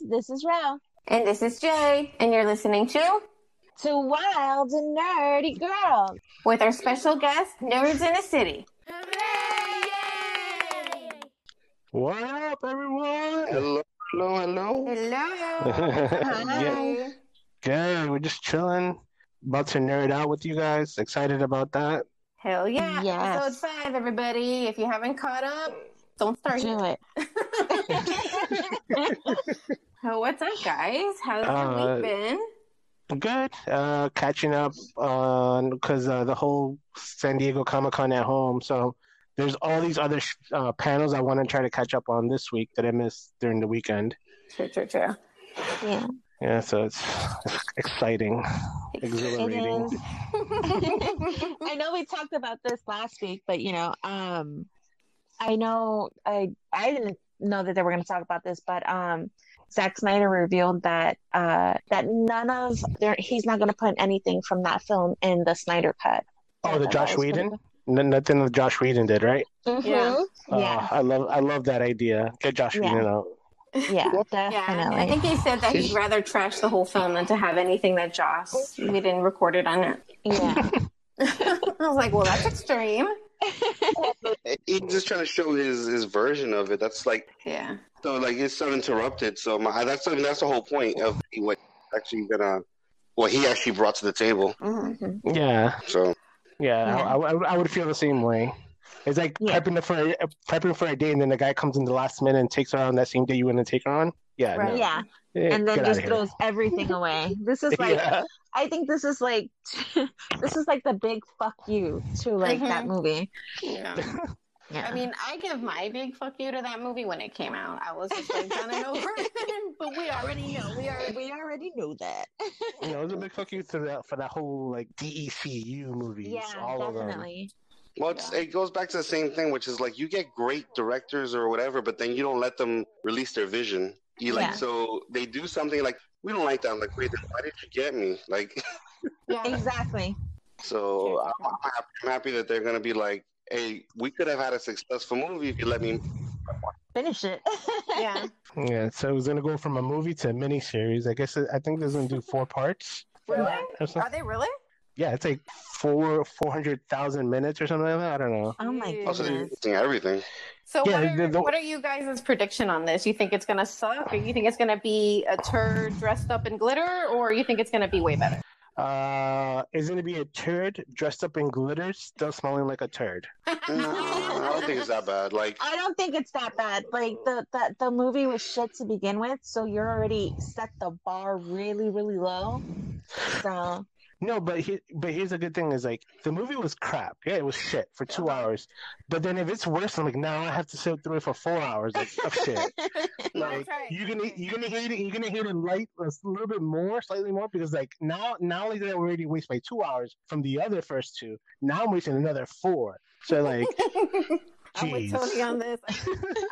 This is Ro. And this is Jay, and you're listening to Two Wild and Nerdy Girls. with our special guest, Nerds in a City. What up, everyone? Hello, hello, hello. Hello. yeah, good. We're just chilling, about to nerd out with you guys. Excited about that. Hell yeah. Yes. Episode five, everybody. If you haven't caught up, don't start Do it. So what's up, guys? How's your Uh, week been? Good. Uh, catching up on because uh, the whole San Diego Comic Con at home. So there's all these other sh- uh, panels I want to try to catch up on this week that I missed during the weekend. True, true, true. Yeah. Yeah, so it's exciting, It exhilarating. is. I know we talked about this last week, but you know, um, I know I I didn't know that they were going to talk about this, but um, Zack Snyder revealed that uh that none of there he's not going to put anything from that film in the Snyder cut. Oh, the Josh that was pretty Whedon? Nothing that Josh Whedon did, right? cool. Yeah. Oh, Yeah. I love I love that idea. Get Josh Yeah. Whedon out. Yeah, Yeah, definitely. I think he said that he'd rather trash the whole film than to have anything that Josh we didn't record it on it. yeah. I was like, well, that's extreme. He's just trying to show his his version of it. That's like Yeah. so like it's uninterrupted. So my, that's I mean, that's the whole point of what actually gonna what he actually brought to the table. hmm Mhm. Yeah, So yeah. Yeah. I, I, I would feel the same way. It's like Yeah. prepping for a, prepping for a date, and then the guy comes in the last minute and takes her on that same day you want to take her on. Yeah, Right. no. Yeah, Eh, and then just throws everything away. This is like yeah. I think this is like this is like the big fuck you to like that Mhm. movie. Yeah. Yeah. I mean, I give my big fuck you to that movie when it came out. I was just like, done and over. but we already know. We already. we already knew that. yeah, know, it was a big fuck you to that for that whole like DCEU movies. yeah, all of them. definitely. well, it's, it goes back to the same thing, which is like you get great directors or whatever, but then you don't let them release their vision. You like Yeah. so they do something like we don't like that. I'm like, wait, then why did you get me? Like, Yeah. Exactly. so I'm, I'm happy, I'm happy that they're gonna be like, hey, we could have had a successful movie if you let me. Finish it. Yeah. Yeah, so it was gonna go from a movie to a miniseries. I guess it, I think there's gonna do four parts. Really? Are they really? Yeah, it's like four four hundred thousand minutes or something like that. I don't know. Oh my Also, they're goodness. releasing everything. So Yeah, what, are, the- the- what are you guys' prediction on this? You think it's gonna suck, or you think it's gonna be a turd dressed up in glitter, or you think it's gonna be way better? Uh, is it gonna be a turd dressed up in glitter, still smelling like a turd? No, I don't think it's that bad. Like, I don't think it's that bad. Like the, the the movie was shit to begin with, so you're already set the bar really, really low. So No, but he, but here's the good thing is like the movie was crap. Yeah, it was shit for two Uh-huh. hours. But then if it's worse, I'm like, now I have to sit through it for four hours like, of shit. Like right. you're gonna you're gonna hate it. You're gonna hate it light a little bit more, slightly more, because like now not only did I already waste my two hours from the other first two, now I'm wasting another four. So like, I'm with Tony on this. I'm,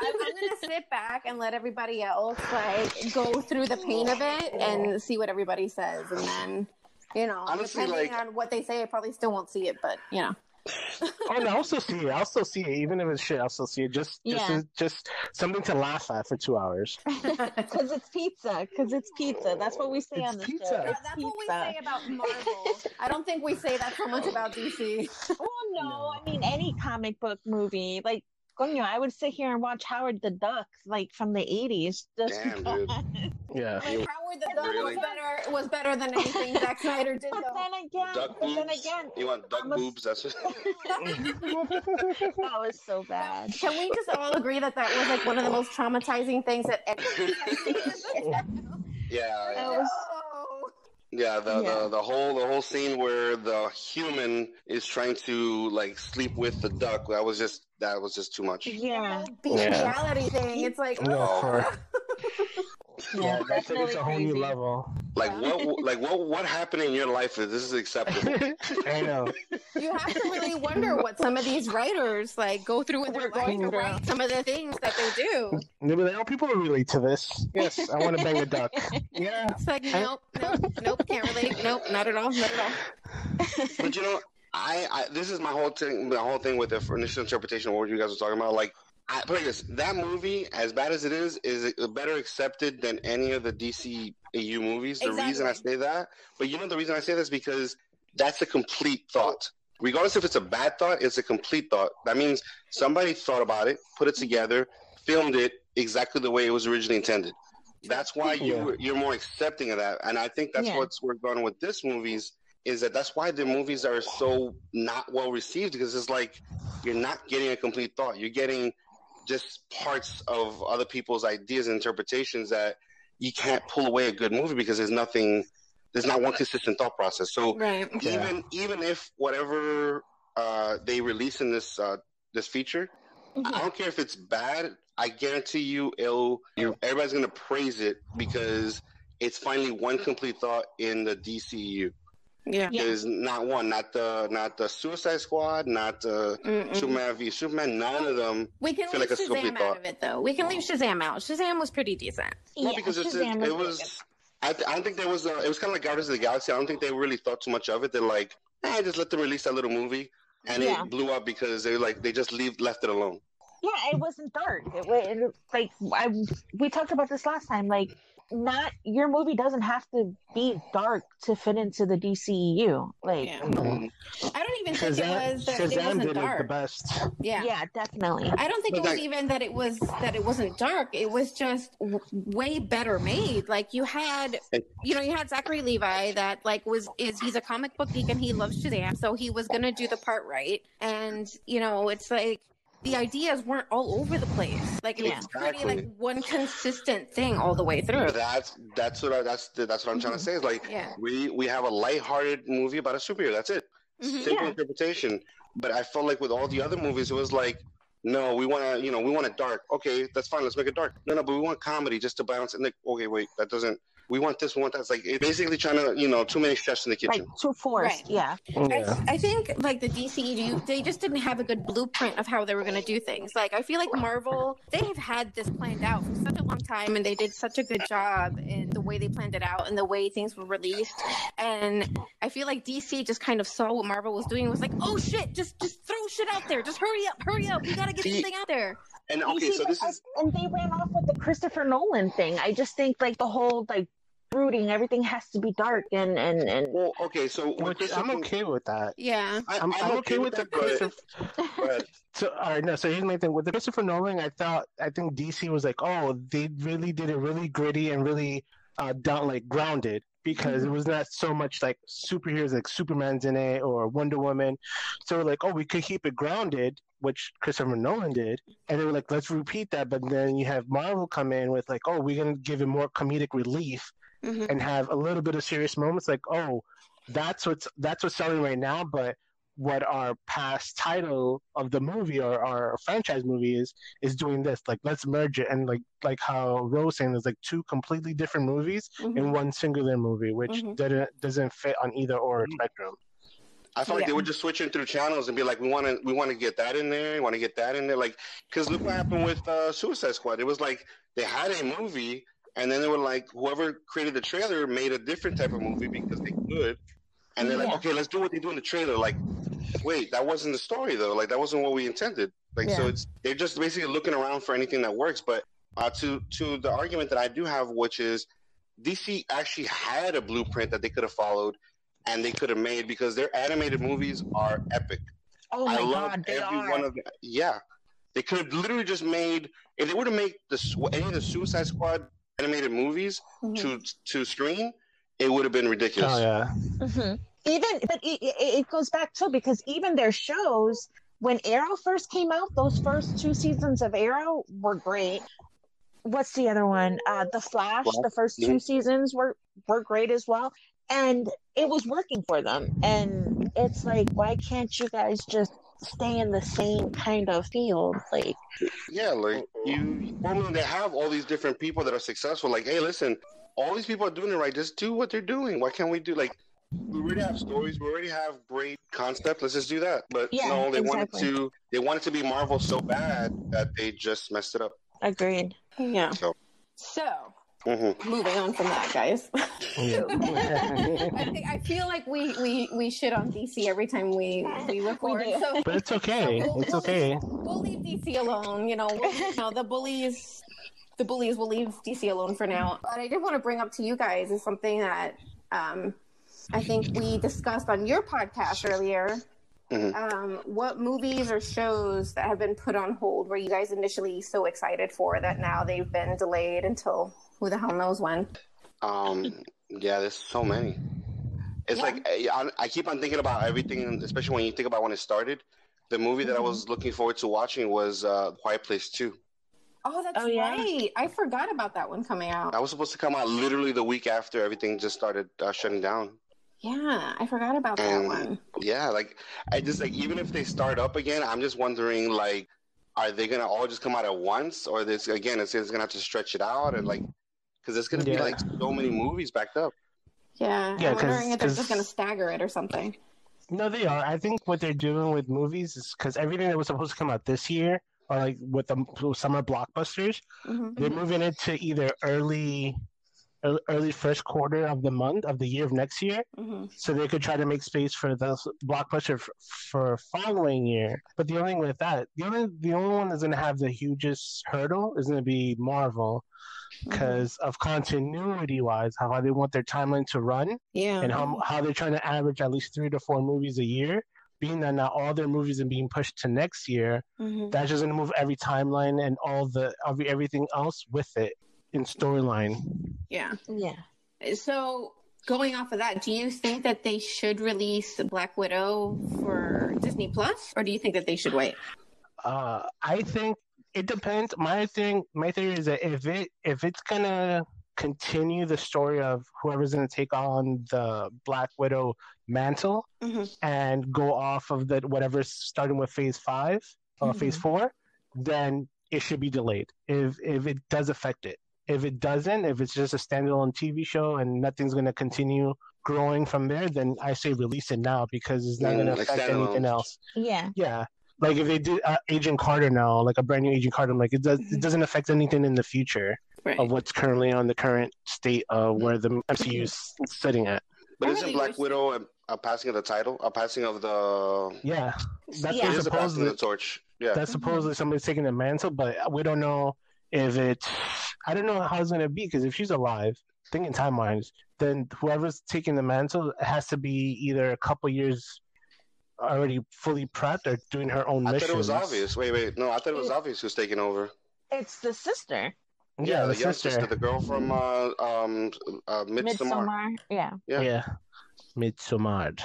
I'm gonna sit back and let everybody else like go through the pain of it and see what everybody says, and then you know, Honestly, depending like- on what they say, I probably still won't see it, but you know, oh no, I'll still see it. I'll still see it, even if it's shit. I'll still see it. Just just Yeah. just something to laugh at for two hours. because it's pizza, because it's pizza. That's what we say It's on the pizza. show. Yeah, It's that's what we say about Marvel. I don't think we say that so much about DC. Well, no, I mean any comic book movie. Like, coño, I would sit here and watch Howard the Duck, like from the '80s. Just Damn, dude. Yeah. Like, Howard the Duck Really? was better was better than anything Zack Snyder did, But though. then again, duck but then boobs. again, You want duck I'm a- boobs? That's it. that was so bad. Can we just all agree that that was like one of the most traumatizing things that Ever- has yeah, That yeah. Was Yeah, the, Yeah. the the whole the whole scene where the human is trying to like sleep with the duck. That was just that was just too much. yeah, bestiality thing. It's like, No, oh. yeah, Yeah, that's definitely it's a whole new level. Like what like what what happened in your life that this is acceptable? I know. you have to really wonder what some of these writers like go through in their We're going life to through. write some of the things that they do. They'll be like, oh, people will relate to this. Yes, I want to bang a duck. Yeah. It's like, nope, nope, nope, can't relate. Nope, not at all, not at all. but you know, I, I this is my whole thing. My whole thing with the initial interpretation of what you guys were talking about. Like I put it like this: that movie, as bad as it is, is better accepted than any of the DCEU movies. The reason I say that, but you know, the reason I say this because that's a complete thought. Regardless if it's a bad thought, it's a complete thought. That means somebody thought about it, put it together, filmed it exactly the way it was originally intended. That's why you Yeah. you're more accepting of that, and I think that's Yeah. what's worked on with this movies is that that's why the movies are so not well received because it's like you're not getting a complete thought. You're getting just parts of other people's ideas and interpretations that you can't pull away a good movie because there's nothing, there's not one consistent thought process. So Right. Yeah. even even if whatever uh, they release in this uh, this feature, I don't care if it's bad. I guarantee you, it'll you everybody's gonna praise it because it's finally one complete thought in the DCU. Yeah. Yeah. There's not one, not the not the Suicide Squad, not the Mm-mm. Superman v Superman. None of them. We can feel leave like a complete Shazam out thought. of it, though. We can leave Shazam out. Shazam was pretty decent. Well, Yeah, because it's, Shazam it, was it was. good. I, I don't think there was. A, it was kind of like Guardians of the Galaxy. I don't think they really thought too much of it. They're like, eh, just let them release that little movie, and Yeah. it blew up because they like they just leave left it alone. yeah, it wasn't dark. It, was like I we talked about this last time. Like, not your movie doesn't have to be dark to fit into the DCEU. Like, Yeah. Mhm. I don't even think it was that it wasn't did it the best. Yeah. yeah, definitely. I don't think But it was even that it was that it wasn't dark. It was just w- way better made. Like you had, you know, you had Zachary Levi that like was is he's a comic book geek and he loves Shazam, so he was gonna do the part right. And you know, it's like the ideas weren't all over the place. Like it Yeah. was pretty Exactly. like one consistent thing all the way through. That's that's what I, that's that's what I'm trying to say. Is like Yeah. we we have a lighthearted movie about a superhero. That's it. Mhm. Simple Yeah. interpretation. But I felt like with all the other movies, it was like, no, we want to, you know, we want it dark. Okay, that's fine. Let's make it dark. No, no, but we want comedy just to balance it. Like, okay, wait, that doesn't. We want this. We want that. It's like basically trying to, you know, too many chefs in the Like kitchen. too forced. Right. Yeah. Oh, yeah. I, I think like the DCEU, they just didn't have a good blueprint of how they were going to do things. Like I feel like Marvel, they have had this planned out for such a long time, and they did such a good job in the way they planned it out and the way things were released. And I feel like DC just kind of saw what Marvel was doing, and was like, "Oh shit, just just throw shit out there, just hurry up, hurry up, we got to get See, this thing out there." And okay, see, so this I- is and they ran off with the Christopher Nolan thing. I just think like the whole like brooding, everything has to be dark and and and well, okay. So Which I'm Christopher- okay with that. Yeah, I, I'm, I'm okay with the that, but- Christopher. So, all right, no. So here's my thing with the Christopher Nolan. I thought I think DC was like, oh, they really did it really gritty and really uh, down like grounded because it was not so much like superheroes like Superman's in it or Wonder Woman. So we're like, oh, we could keep it grounded, which Christopher Nolan did, and they were like, let's repeat that. But then you have Marvel come in with like, oh, we're gonna give it more comedic relief hmm and have a little bit of serious moments like oh that's what's that's what's selling right now but what our past title of the movie or our franchise movie is is doing this. Like let's merge it. And like like how Ro's saying there's like two completely different movies in one singular movie which Mhm. doesn't doesn't fit on either or Mhm. spectrum. I felt like they were just switching through channels and be like, we want to, we want to get that in there, we want to get that in there, like, because look what happened with uh, Suicide Squad. It was like they had a movie, and then they were like, whoever created the trailer made a different type of movie because they could, and they're like, okay, let's do what they do in the trailer. Like, wait, that wasn't the story though. Like, that wasn't what we intended. Like, so it's they're just basically looking around for anything that works. But uh, to to the argument that I do have, which is DC actually had a blueprint that they could have followed and they could have made because their animated movies are epic. oh my I love god, they every are. one of them. Yeah, they could have literally just made if they were to make the any of the Suicide Squad animated movies Mm-hmm. to to screen, it would have been ridiculous. oh yeah hmm Even, but it, it, it goes back too because even their shows, when Arrow first came out, those first two seasons of Arrow were great. What's the other one? Uh, the Flash. Flash, The first two seasons were were great as well, and it was working for them. And it's like, why can't you guys just stay in the same kind of field? Like, Yeah, like you. I mean, they have all these different people that are successful. Like, hey, listen, all these people are doing it right. Just do what they're doing. Why can't we do like? We already have stories. We already have great concept. Let's just do that. But Yeah, no, they wanted to. They wanted to be Marvel so bad that they just messed it up. agreed. Yeah. So So hmm moving on from that, guys. Yeah. I think I feel like we we we shit on DC every time we we record. do. so but it's okay. It's okay. we'll leave DC alone. You know, we'll- you know the bullies. The bullies will leave DC alone for now. But I did want to bring up to you guys is something that um, I think we discussed on your podcast earlier. Mhm. Um, what movies or shows that have been put on hold were you guys initially so excited for that now they've been delayed until who the hell knows when? Um, yeah, there's so many. It's Yeah. like I, I keep on thinking about everything, especially when you think about when it started. The movie that I Mm-hmm. was looking forward to watching was uh, Quiet Place Two. Oh, that's Oh, yeah? right. I forgot about that one coming out. That was supposed to come out literally the week after everything just started uh, shutting down. Yeah, I forgot about that one. Yeah, like I just like even if they start up again, I'm just wondering like, are they gonna all just come out at once, or this again? It's, it's gonna have to stretch it out and like, because it's gonna be like so many movies backed up. Yeah, Yeah, I'm 'cause- wondering if they're just going to stagger it or something. No, they are. I think what they're doing with movies is because everything that was supposed to come out this year, or like with the summer blockbusters, hmm they're moving it to either early, early, first quarter of the month of the year of next year, hmm so they could try to make space for the blockbuster f- for following year. But the only thing with that, the only the only one that's going to have the hugest hurdle is going to be Marvel because of continuity wise, how they want their timeline to run Yeah. and how how they're trying to average at least three to four movies a year. Being that not all their movies are being pushed to next year, Mhm. that's just going to move every timeline and all the every, everything else with it in storyline. Yeah. Yeah. So, going off of that, do you think that they should release Black Widow for Disney Plus, or do you think that they should wait? Uh, I think it depends. My thing, my theory is that if it if it's gonna continue the story of whoever's gonna take on the Black Widow mantle Mhm. and go off of the whatever's starting with Phase Five or Phase Four, then it should be delayed. If if it does affect it, if it doesn't, if it's just a standalone TV show and nothing's gonna continue growing from there, then I say release it now because it's not Mm, gonna like affect anything else. Yeah. Yeah. Like if they did uh, Agent Carter now, like a brand new Agent Carter, I'm like it does it doesn't affect anything in the future Right. of what's currently on the current state of where the MCU is sitting at. But I isn't Black wish- Widow a, a passing of the title, a passing of the? Yeah, that's Yeah. It what is a passing of supposedly the torch. Yeah. that's supposedly somebody's taking the mantle, but we don't know if it's. I don't know how it's gonna be because if she's alive, thinking timelines, then whoever's taking the mantle has to be either a couple years already fully prepped or doing her own I missions. thought it was obvious. Wait, wait, no, I thought it was It- obvious who's taking over. It's the sister. Yeah, the, young sister. the girl from uh, um, uh, Midsommar. Midsommar. Yeah. Yeah. Yeah, Midsommar.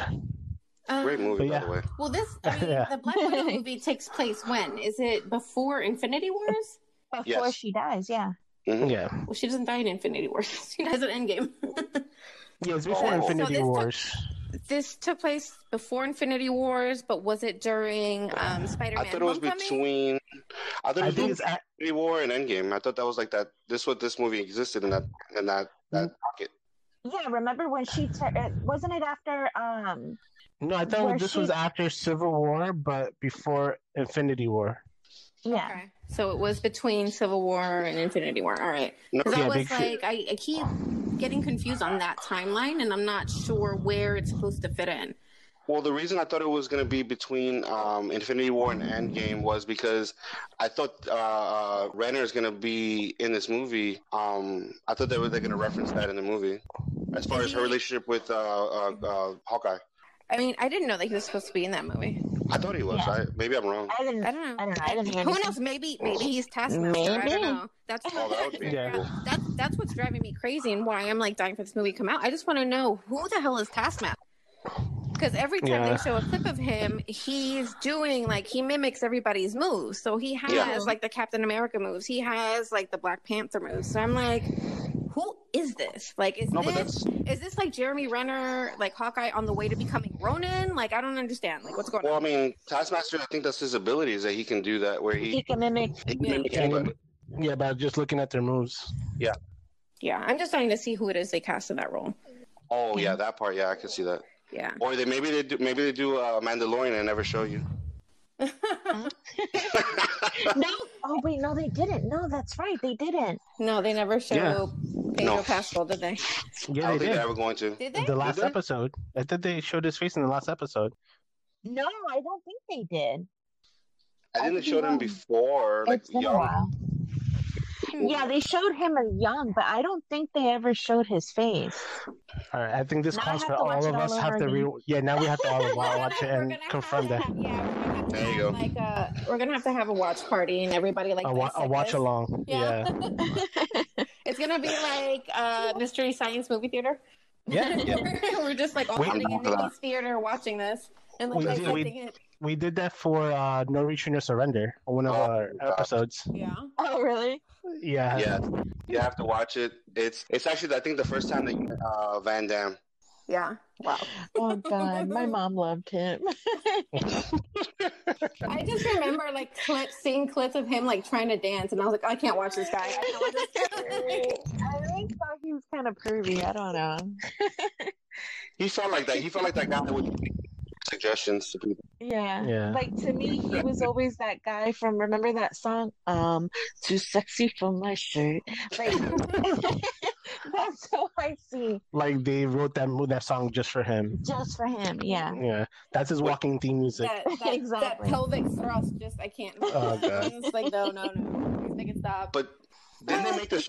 Um, Great movie, yeah. by the way. Well, this I mean, Yeah. the Black Widow movie takes place when? Is it before Infinity Wars? Before Yes. she dies. Yeah. Mhm. Yeah. Well, she doesn't die in Infinity Wars. she dies in Endgame. Yeah, it's before Oh. Infinity So this Wars. this took place before Infinity Wars, but was it during um, Spider-Man I thought it was Homecoming? between. I thought it was think between it's at, Infinity War and Endgame. I thought that was like that. This what this movie existed in that in that that pocket. Yeah. Remember when she tur- uh, wasn't it after um no, I thought this she- was after Civil War, but before Infinity War. yeah. Okay. So it was between Civil War and Infinity War. All right. Because I was like, I, I keep getting confused on that timeline, and I'm not sure where it's supposed to fit in. Well, the reason I thought it was going to be between um, Infinity War and Endgame was because I thought uh, uh, Renner is going to be in this movie. Um, I thought they were going to reference that in the movie, as far as her relationship with uh, uh, uh, Hawkeye. I mean, I didn't know that he was supposed to be in that movie. I thought he was. Yeah. I, maybe I'm wrong. I didn't. I don't know. I don't know. I didn't hear Who anything. knows? Maybe maybe he's Taskmaster. I Maybe. don't know. That's Oh, that would be Yeah. cool. that's that's what's driving me crazy and why I'm like dying for this movie to come out. I just want to know who the hell is Taskmaster. Because every time Yeah. they show a clip of him, he's doing like he mimics everybody's moves. So he has Yeah. like the Captain America moves. He has like the Black Panther moves. So I'm like, who is this? Like, is No, this is this like Jeremy Renner, like Hawkeye on the way to becoming Ronin? Like, I don't understand. Like, what's going on? well. I mean, Taskmaster. I think that's his ability is that he can do that where He he, can mimic. he can Yeah. mimic Yeah, anybody. yeah, but just looking at their moves. Yeah, Yeah, I'm just trying to see who it is they cast in that role. Oh yeah, that part. Yeah, I can see that. Yeah. Or they maybe they do maybe they do uh, Mandalorian and never show you. No. Oh wait, no, they didn't. No, that's right, they didn't. No, they never show Yeah. Pedro No. Pascal, did they? Yeah, don't they think did. they're ever going to. Did they? The last they? episode. I think they showed his face in the last episode. No, I don't think they did. I didn't they could be showed him wrong. before, like it's been a young. while. Yeah, they showed him as young, but I don't think they ever showed his face. All right, I think this Now calls for all of all us have to re. Yeah, now we have to all watch it and gonna confirm that. have- Yeah, we're gonna have to There you have, go. Like a, we're gonna have to have a watch party and everybody like A, wa- a watch along. Yeah. Yeah. it's gonna be like uh mystery science movie theater. Yeah. yeah. we're just like all Wait. sitting in I'm down for Nikki's theater watching this and like We did- we- dissecting it. We did that for uh, No Retreat No Surrender, one of Oh, our God. episodes. Yeah. oh, really? Yeah. Yeah, you have to watch it. It's it's actually I think the first time that you uh, Van Damme. Yeah. Wow. Oh God, my mom loved him. I just remember like clips, seeing clips of him like trying to dance, and I was like, I can't watch this guy. I can't this guy. I always thought he was kind of pervy. I don't know. He felt like that. He felt like that guy that would suggestions to people. Yeah. Yeah. Like to me, he was always that guy from remember that song? Um, too sexy for my shirt. Like that's so I see. Like they wrote that that song just for him. Just for him, yeah. Yeah, that's his walking theme music. That, that, that pelvic thrust, just I can't. Oh, God. It's like no, no, no. Please make it stop. But didn't they make the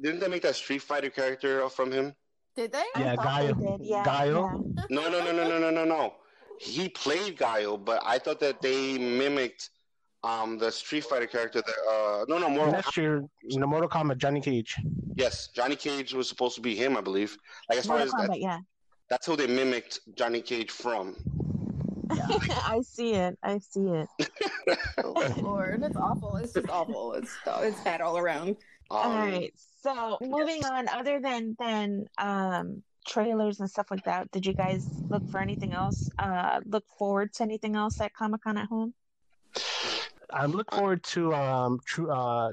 didn't they make that Street Fighter character from him? Did they? Yeah, I they Gaio. Yeah, Gaio? yeah. No, no, no, no, no, no, no, no. He played Guile, but I thought that they mimicked um the Street Fighter character. That, uh, no, no, more. Next year, in the Mortal Kombat, Johnny Cage. Yes, Johnny Cage was supposed to be him, I believe. Like as far Mortal as that, Kombat, yeah. that's who they mimicked Johnny Cage from. I see it. I see it. Oh Lord, it's awful. It's just awful. It's it's bad all around. Um, All right. So moving on, other than than um trailers and stuff like that, did you guys look for anything else? Uh look forward to anything else at Comic Con at home? I'm looking forward to um, True uh,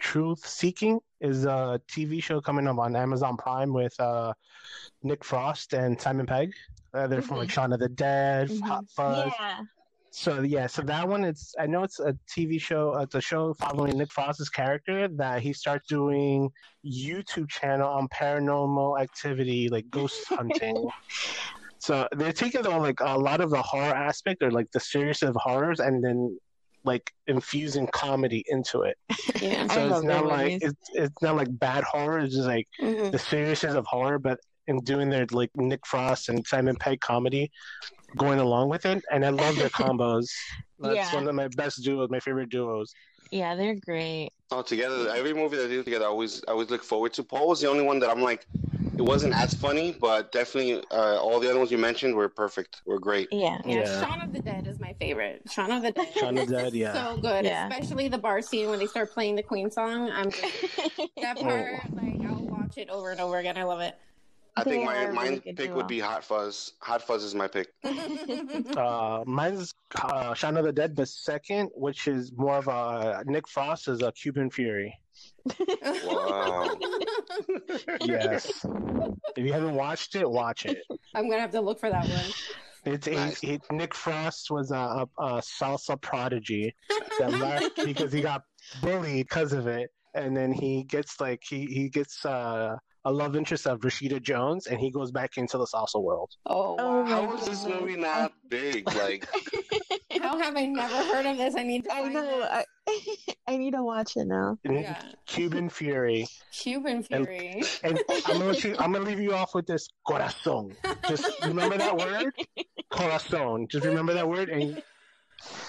Truth Seeking is a TV show coming up on Amazon Prime with uh, Nick Frost and Simon Pegg. Uh, they're from like Shaun of the Dead, Mhm. Hot Fuzz. Yeah. So yeah, so that one it's I know it's a TV show. It's a show following Nick Frost's character that he starts doing YouTube channel on paranormal activity like ghost hunting. so they're taking the, like a lot of the horror aspect or like the seriousness of horrors and then like infusing comedy into it. Yeah. So love it's not like movies. it's it's not like bad horror. It's just like Mhm. the seriousness of horror, but in doing their like Nick Frost and Simon Pegg comedy, going along with it, and I love their combos. That's Yeah. one of my best duos, my favorite duos. Yeah, they're great. all together, every movie they do together, I always, I always look forward to. Paul was the only one that I'm like, it wasn't as funny, but definitely uh, all the other ones you mentioned were perfect, were great. Yeah. Yeah, Yeah. Shaun of the Dead is my favorite. Shaun of the Dead. Shaun of the Dead, yeah. So good. Yeah. Especially the bar scene when they start playing the Queen song. I'm just, that Oh. part, like, I'll watch it over and over again. I love it. I think my a my really pick would be Hot Fuzz. Hot Fuzz is my pick. Uh, mine's uh, Shaun of the Dead, the second, which is more of a Nick Frost is a Cuban Fury. Wow. Yes. if you haven't watched it, watch it. I'm gonna have to look for that one. It's Nice. it, Nick Frost was a, a, a salsa prodigy that left because he got bullied because of it, and then he gets like he he gets uh, a love interest of Rashida Jones, and he goes back into the salsa world. Oh, Oh, wow. my How is this movie not big? Like, How have I never heard of this? I need to I know. I, I need to watch it now. Yeah. Cuban Fury, Cuban Fury. and I'm gonna you, I'm gonna leave you off with this corazon. Just remember that word, corazon. Just remember that word, and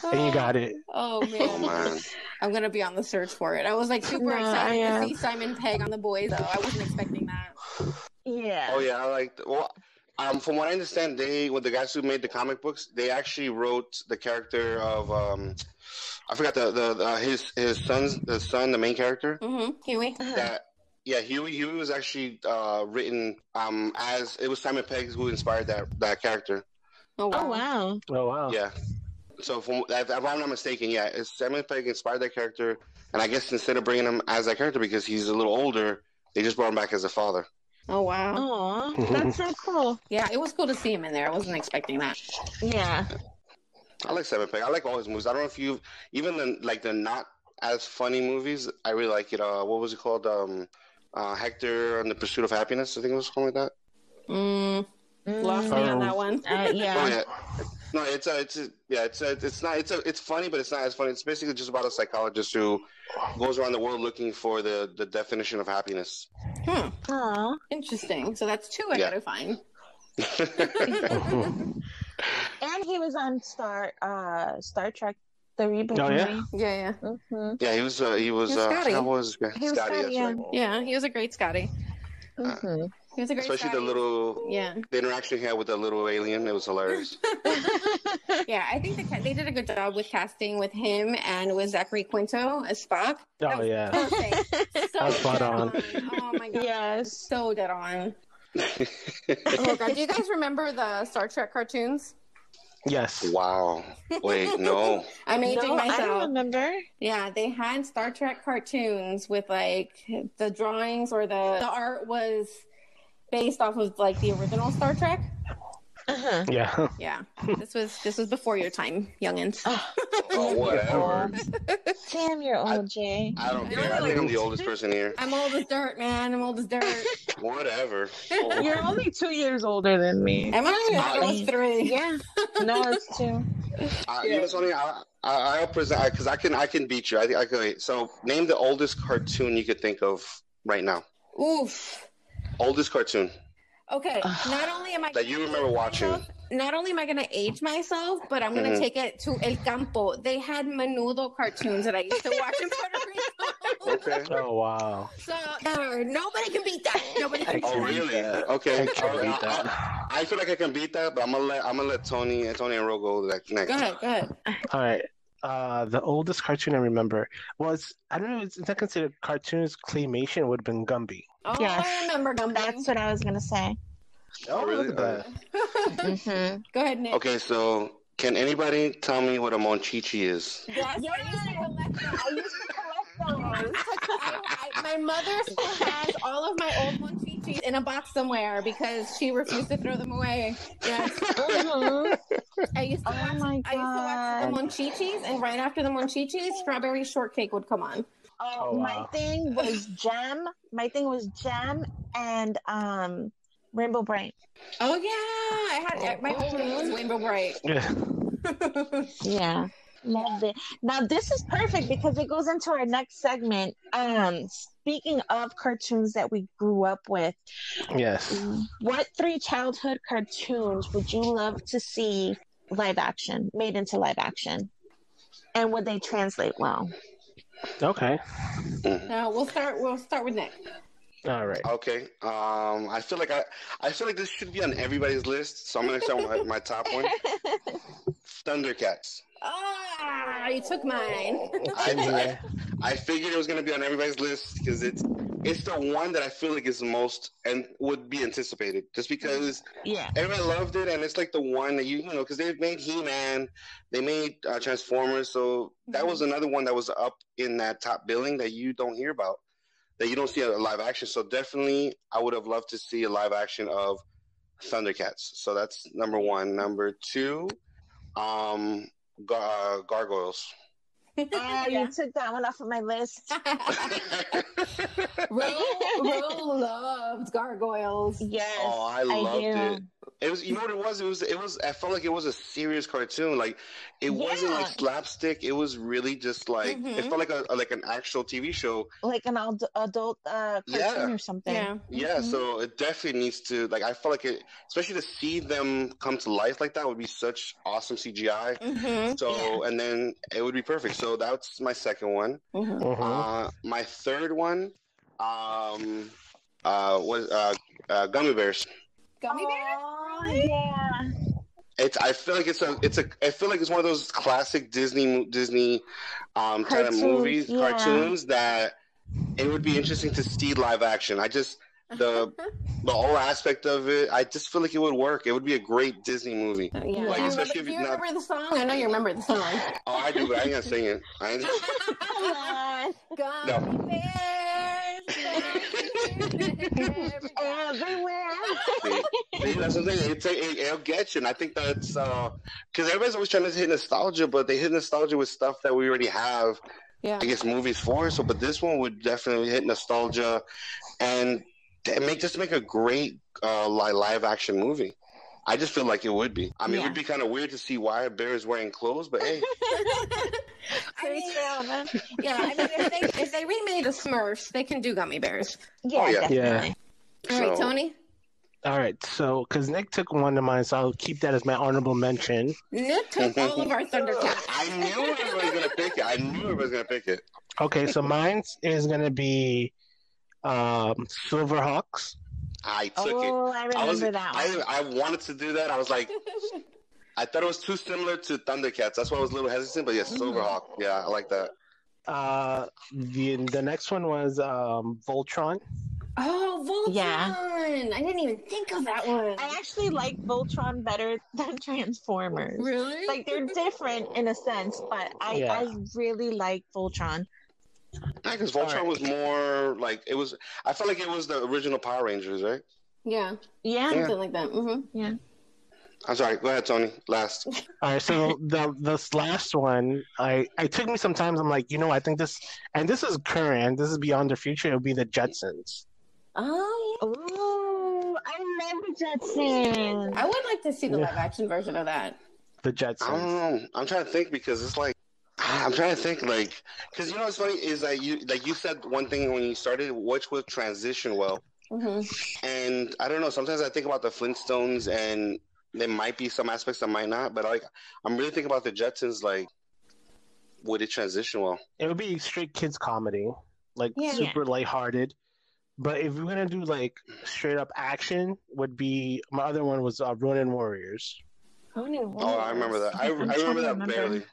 and you got it. Oh man. oh man, I'm gonna be on the search for it. I was like super No, excited I, to see Simon Pegg on the boys though. I wasn't expecting that. Yeah. oh yeah, I like. Well, um, from what I understand, they, with the guys who made the comic books, they actually wrote the character of um, I forgot the the uh, his his son's the son, the main character. Mm-hmm. Huey. That yeah, Huey Huey was actually uh written um as it was Simon Pegg who inspired that that character. Oh wow. Oh wow. Oh wow. Yeah. So from if if I'm not mistaken, yeah, it's Simon Pegg inspired that character, and I guess instead of bringing him as that character because he's a little older, they just brought him back as a father. Oh wow. Aw, Mhm. that's so cool. Yeah, it was cool to see him in there. I wasn't expecting that. Yeah. I like Simon Pegg. I like all his movies. I don't know if you even the like the not as funny movies. I really like it. Uh, what was it called? Um, uh, Hector and the Pursuit of Happiness. I think it was something like that. Mm, lost me on that one. Uh, Oh yeah. Yeah. No, it's a, it's a, yeah, it's a, it's not, it's a, it's funny, but it's not as funny. It's basically just about a psychologist who goes around the world looking for the the definition of happiness. Hmm. Aw. Interesting. So that's two I Yeah. gotta find. And he was on Star uh Star Trek the reboot Oh, yeah? movie. Yeah, yeah, hmm yeah, he was, uh, he was, He was uh, Scotty. how was He was Scotty? Scotty, yeah. right. yeah. He was a great Scotty. hmm He was a great. Especially the little, Yeah, the interaction he had with the little alien. It was hilarious. yeah. I think the, they did a good job with casting with him and with Zachary Quinto as Spock. Oh yeah. Perfect. So That's spot dead on. Oh my god. yes. So dead on. Oh god. Do you guys remember the Star Trek cartoons? Yes. wow. Wait, no. I'm aging No, I don't remember. Yeah, they had Star Trek cartoons with like the drawings or the the art was based off of like the original Star Trek. Uh-huh. Yeah. Yeah, this was this was before your time, youngins. Oh, whatever. Damn, you're old, Jay. I don't care. I think I'm the oldest person here. I'm old as dirt, man. I'm old as dirt. Whatever. You're only two years older than me. Am I? I thought it was three. Yeah. No, it's two. Uh, You know something? I, I, I'll present because I can I can beat you. I think I can. wait. So name the oldest cartoon you could think of right now. Oof. Oldest cartoon. Okay. Not only am I That you remember watching. myself- not only am I going to age myself, but I'm going to Mhm. take it to El Campo. They had Menudo cartoons that I used to watch in Puerto Rico. Okay. Oh wow. So uh, nobody can beat that. Nobody can beat Oh really? that. Okay. I can't beat that. I, I feel like I can beat that, but I'm gonna let I'm gonna let Tony Tony and Ro go like next. Go ahead. Go ahead. All right. Uh, the oldest cartoon I remember was I don't know. It's not considered cartoons. Claymation would have been Gumby. Oh, Yes. I remember Gumby. That's what I was gonna say. Oh, really? look at that. hmm Go ahead, Nick. Okay, so can anybody tell me what a monchichi is? Yes, Yeah. I used to collect them. I used to collect those. I, I, my mother still has all of my old monchichis in a box somewhere because she refused to throw them away. Yes, Mhm. I used to Oh watch. my I used to watch the monchichis, and right after the monchichis, strawberry shortcake would come on. Oh, Oh, my wow. thing was jam. My thing was jam and um Rainbow Brite. Oh yeah, I had my whole room was rainbow brite. Yeah. Yeah. Loved it. Now this is perfect because it goes into our next segment. Um speaking of cartoons that we grew up with, Yes. what three childhood cartoons would you love to see live action, made into live action? And would they translate well? Okay. now we'll start. We'll start with Nick. All right. Okay. Um, I feel like I, I feel like this should be on everybody's list, so I'm gonna start with my, my top one. Thundercats. Ah, you took mine. I, I, I figured it was gonna be on everybody's list because it's it's the one that I feel like is the most and would be anticipated, just because yeah. everybody loved it, and it's like the one that you you know because they've made He Man, they made uh, Transformers, so that was another one that was up in that top billing that you don't hear about, that you don't see a live action. So definitely, I would have loved to see a live action of Thundercats. So that's number one. Number two, um, gar- uh, Gargoyles. Oh, you took that one off of my list. Ro, Ro loved gargoyles. Yes. Oh, I loved do. it. It was, you know what it was? It was, it was. I felt like it was a serious cartoon. Like it wasn't like slapstick. It was really just like it Mhm. felt like a like an actual TV show. Like an ad- adult uh, cartoon Yeah. or something. Yeah. Yeah, Mhm. so it definitely needs to like. I felt like it, especially to see them come to life like that would be such awesome CGI. Mm-hmm. So and then it would be perfect. So that's my second one. Mm-hmm. Mhm. Uh, my third one, um, uh, was uh, uh, gummy bears. Gummy bears? Oh, yeah. It's. I feel like it's a. It's a. I feel like it's one of those classic Disney Disney um, kind of Cartoons, movies, yeah. cartoons that it would be interesting to see live action. I just the the whole aspect of it. I just feel like it would work. It would be a great Disney movie. Yeah. Like, do you remember, especially if do you it's not- remember the song? I know you remember the song. Oh, I do, but I ain't gonna sing it. I ain't, Come on. Gummy bears. Everywhere. that's the thing. It, it, it'll get you, and I think that's because everybody's always trying to hit nostalgia, but they hit nostalgia with stuff that we already have Yeah. I guess movies for. So, but this one would definitely hit nostalgia, and make just make a great uh, live action movie. I just feel like it would be. I mean, it would be kind of weird to see why a bear is wearing clothes, but hey, I mean, true, yeah, I mean, if they if they remade the Smurfs, they can do gummy bears. Yeah, Oh, yeah. definitely. All right, So- Tony. All right, so because Nick took one of mine, so I'll keep that as my honorable mention. Nick took all of our Thundercats. I knew everybody was gonna pick it. I knew everybody was gonna pick it. Okay, so mine is gonna be um, Silverhawks. I took it. Oh, I I was. remember that one. I, I wanted to do that. I was like, I thought it was too similar to Thundercats. That's why I was a little hesitant. But yes, Mm-hmm. Silverhawk. Yeah, I like that. Uh, the the next one was um, Voltron. Oh, Voltron! Yeah. I didn't even think of that one. I actually like Voltron better than Transformers. Really? Like they're different in a sense, but I, Yeah. I really like Voltron. Yeah, because Voltron Alright. was more like it was. I felt like it was the original Power Rangers, right? yeah, Yeah. something like that. hmm I'm sorry. Go ahead, Tony. Last. All right, so the this last one, I I took me sometimes. I'm like, you know, I think this, and this is current. This is beyond the future. It would be the Jetsons. Oh, Ooh, I love the Jetsons. I would like to see the Yeah. live action version of that. The Jetsons. I don't Jetsons. know. I'm trying to think because it's like I'm trying to think like because you know what's funny is that you like you said one thing when you started, which would transition well, Mm-hmm. and I don't know. Sometimes I think about the Flintstones and there might be some aspects that might not, but like I'm really thinking about the Jetsons. Like, would it transition well? It would be straight kids comedy, like Yeah. super lighthearted. But if we're gonna do like straight up action, would be my other one was uh, Ronin Warriors. Oh, I remember that. I, I remember that remember. barely.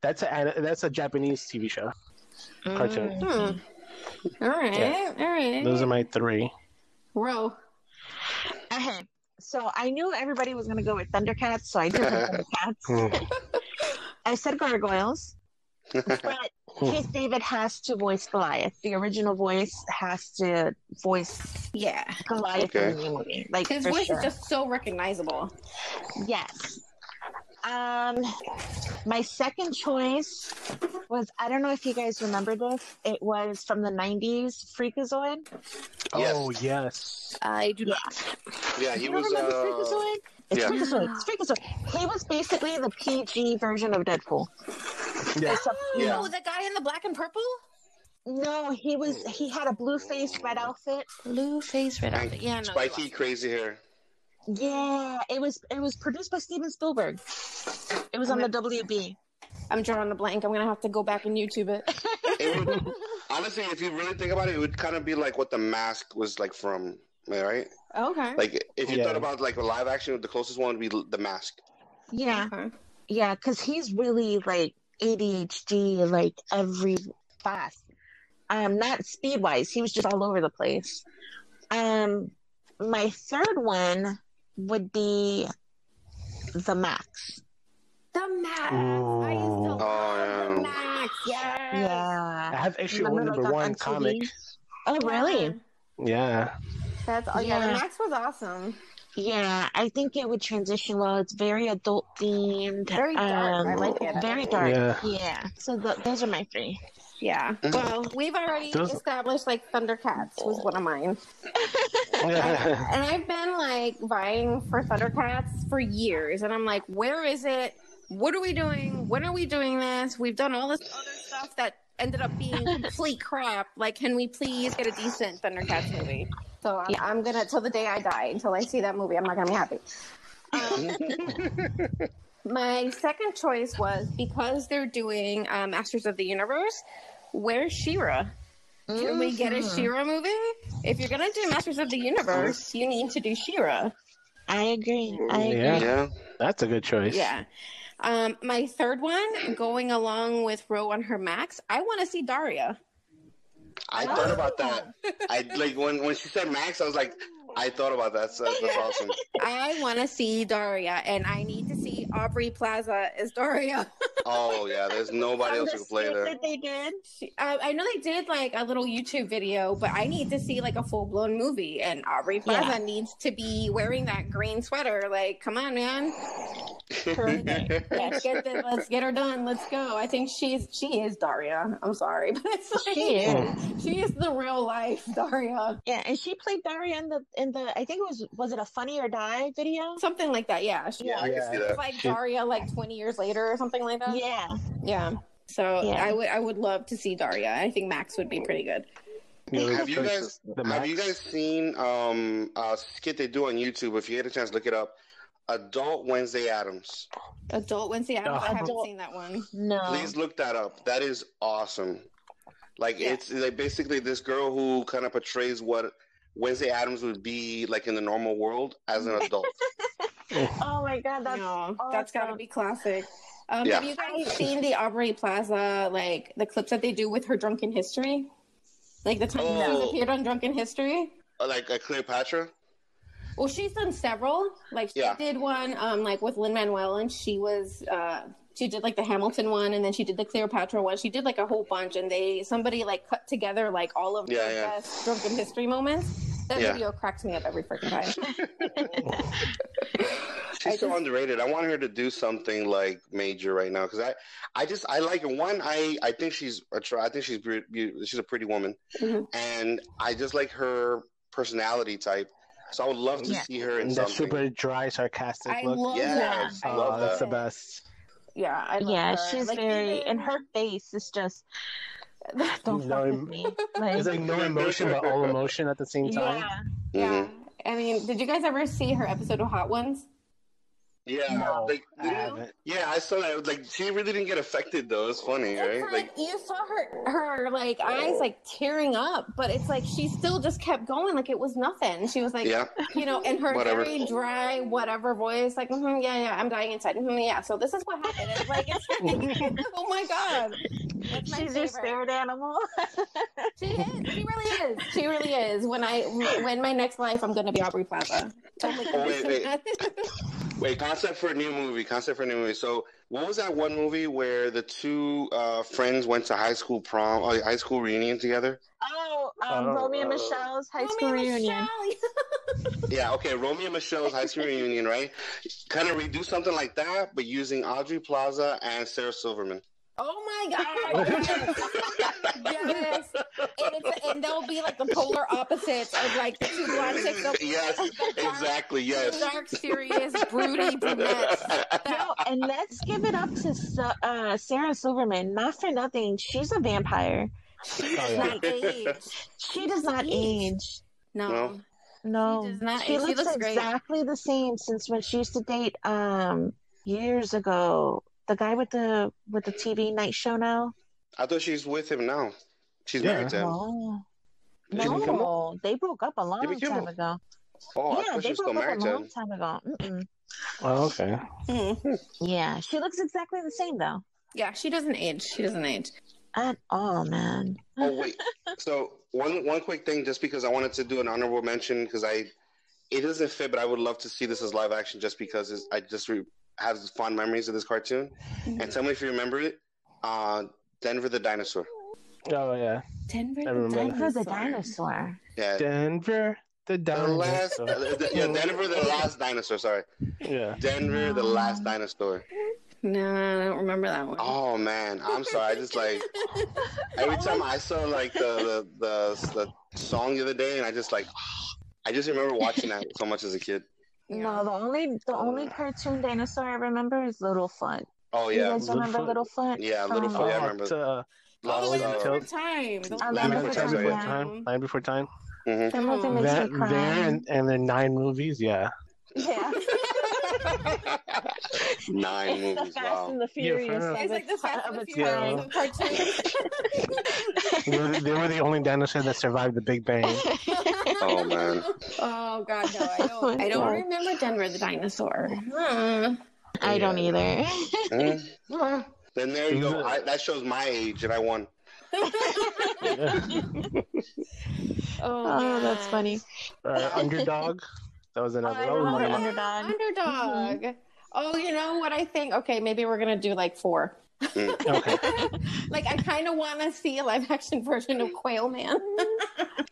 That's a that's a Japanese TV show. cartoon. Mm. Hmm. All right, Yeah. all right. Those are my three. Ro. Okay. So I knew everybody was gonna go with Thundercats, so I did Thundercats. Hmm. I said gargoyles, but hmm. Keith David has to voice Goliath. The original voice has to voice Yeah, Goliath Okay. in the movie. Like his voice sure. is just so recognizable. Yes. Um, my second choice was I don't know if you guys remember this. It was from the '90s, Freakazoid. Oh yes. I do Yeah. Yeah, he you was. remember Uh, Freakazoid? It's yeah. Freakazoid. It's Freakazoid. He was basically the PG version of Deadpool. Yeah. Except, you Yeah. Oh, the guy in the black and purple? No, he was. He had a blue face, red outfit. Blue face, red and outfit. Yeah, no. spiky, crazy hair. Yeah, it was. It was produced by Steven Spielberg. It was on the WB. I'm drawing a blank. I'm gonna have to go back and YouTube it. It would, honestly, if you really think about it, it would kind of be like what the mask was like from, right? okay. Like if you Yeah. thought about like a live action, the closest one would be the mask. Yeah, Okay. yeah, because he's really like ADHD, like every fast. Um, not speed wise. He was just all over the place. Um, my third one would be the Maxx. The Maxx. I used to Ooh. love Oh, the yeah. Maxx. Yes. I have issue Remember, one like, number on one MTV? comic. Oh, really? Yeah. That's oh, yeah. Yeah. The Maxx was awesome. Yeah, I think it would transition well. It's very adult themed. Very dark. I um, like it. Very dark. Yeah. Yeah. So th- those are my three. Yeah. Mhm. Well, we've already established like Thundercats was one of mine. And I've been like vying for Thundercats for years. And I'm like, where is it? What are we doing? When are we doing this? We've done all this other stuff that ended up being complete crap. Like, can we please get a decent Thundercats movie? So I'm, Yeah. I'm gonna till the day I die until I see that movie. I'm not gonna be happy. Um, my second choice was because they're doing uh, Masters of the Universe. Where's She-Ra? Can we get a Mhm. She-Ra movie? If you're gonna do Masters of the Universe, you need to do She-Ra. I agree. I agree. Yeah. Yeah. That's a good choice. Yeah. Um, my third one, going along with Ro on her Maxx, I want to see Daria. I thought about that. I like when when she said Maxx, I was like, I thought about that. So that's awesome. I want to see Daria, and I need to see Aubrey Plaza as Daria. Oh yeah, there's nobody else who can play there. that they did. She, I, I know they did like a little YouTube video, but I need to see like a full blown movie, and Aubrey Plaza Yeah. needs to be wearing that green sweater. Like, come on, man. Let's get this, let's get her done. Let's go. I think she's she is Daria. I'm sorry, but it's like, She is. Oh. she is the real life Daria. Yeah, and she played Daria in the in the I think it was was it a Funny or Die video? Something like that. Yeah. She, yeah, I can Yeah. see It's that. like Daria like 20 years later or something like that. Yeah. Yeah. So Yeah. I would I would love to see Daria. I think Maxx would be pretty good. Yeah, Have you guys the have you guys seen um a skit they do on YouTube? If you get a chance, look it up. Adult Wednesday Addams. Adult Wednesday Addams. I haven't Adult- seen that one. No. Please look that up. That is awesome. Like Yeah. it's like basically this girl who kind of portrays what Wednesday Addams would be like in the normal world as an adult. Oh my god, that's no, that's got to be classic. Um, Yeah. Have you guys seen the Aubrey Plaza like the clips that they do with her drunken history? Like the time Oh. she's appeared on Drunken History. like a Cleopatra. Well, she's done several. Like she Yeah. did one, um, like with Lin Manuel, and she was, uh, she did like the Hamilton one, and then she did the Cleopatra one. She did like a whole bunch, and they somebody like cut together like all of Yeah, the yeah. best drunken history moments. That Yeah. video cracks me up every freaking time. She's I so just- underrated. I want her to do something like major right now because I, I just I like her. One, I I think she's attra- I think she's be- be- she's a pretty woman, Mhm. and I just like her personality type. So I would love to Yeah. see her in And that something. super dry, sarcastic I look. love Yeah, that. I I oh, love that's the best. Yeah, I love yeah, her. she's Like, very even- and her face is just don't No fuck with me. Like, It's like no emotion, but all emotion at the same time. yeah. Yeah. Mhm. I mean, did you guys ever see her episode of Hot Ones? Yeah, No, like, I yeah, I saw that. Like she really didn't get affected though. It's funny, It's right? like, Like you saw her her like eyes like tearing up, but it's like she still just kept going like it was nothing. She was like, yeah, you know, in her Whatever. very dry whatever voice, like, mm yeah, yeah, I'm dying inside. hmm yeah, so this is what happened. It's like, it's like, oh my god, That's my She's your favorite. spirit animal. She is. She really is. She really is. When I when my next life, I'm gonna be Aubrey Plaza. Totally Oh, wait, wait. wait. Concept for a new movie. Concept for a new movie. So what was that one movie where the two uh, friends went to high school prom, uh, high school reunion together? oh, um, Oh, Romeo and uh, Michele's high Romeo school and reunion. Michele. Yeah, okay, Romeo and Michele's high school reunion, right? Kind of redo something like that, but using Aubrey Plaza and Sarah Silverman. Oh my god! Yes, yes. And, it's, and they'll be like the polar opposites of like the two blonde chicks. Yes, like dark- exactly. Yes. Dark, serious, broody brunettes. Yo, and let's give it up to uh, Sarah Silverman. Not for nothing, she's a vampire. Oh, yeah. Not age. She does not age. No. No. No, She does not she. She looks looks great. exactly the same since when she used to date um years ago. The guy with the with the TV night show now. I thought she's with him now. She's Yeah. married to him. No, no, they broke up a long time ago. Oh, I yeah, thought she they was still broke up a long time ago. Mm-mm. Oh, okay. Hmm. Yeah, she looks exactly the same though. Yeah, she doesn't age. She doesn't age. At all, man. Oh wait. So one one quick thing, just because I wanted to do an honorable mention because I, it doesn't fit, but I would love to see this as live action, just because it's, I just re- have fond memories of this cartoon. And tell me if you remember it. Uh, Denver the dinosaur. Oh yeah. Denver, I remember the dinosaur. Yeah. Denver, the dinosaur. The last, dinosaur. the- yeah, Denver the last dinosaur. Sorry, Yeah. Denver the last dinosaur. No, I don't remember that one. Oh man, I'm sorry. I just like every time I saw like the the, the the song the other day, and I just like I just remember watching that so much as a kid. No, the only the only cartoon dinosaur I remember is Littlefoot. Oh You yeah, guys remember Littlefoot? Littlefoot? Yeah, from- Littlefoot, yeah, I Oh, remember. it's, uh, Oh, Land uh, Before Time. The Land Land Before Before Land Before Time. time. Land Before time. mhm. That movie makes That, me cry. there and, and the nine movies. Yeah. yeah. Nine the movies. Fast Wow. and the Yeah, Furious. fair enough. of It's like the Fast and the Furious time. of cartoons. they, were, they were the only dinosaur that survived the Big Bang. Oh man. Oh God, no! I don't. I don't remember Denver the dinosaur. Hmm. I don't either. Then there you go. I, that shows my age, and I won. oh, that's funny. Uh, underdog. That was another. I that was remember one of my- Underdog. Underdog. Oh, you know what I think? Okay, maybe we're gonna do like four. Okay. like I kind of want to see a live action version of Quail Man.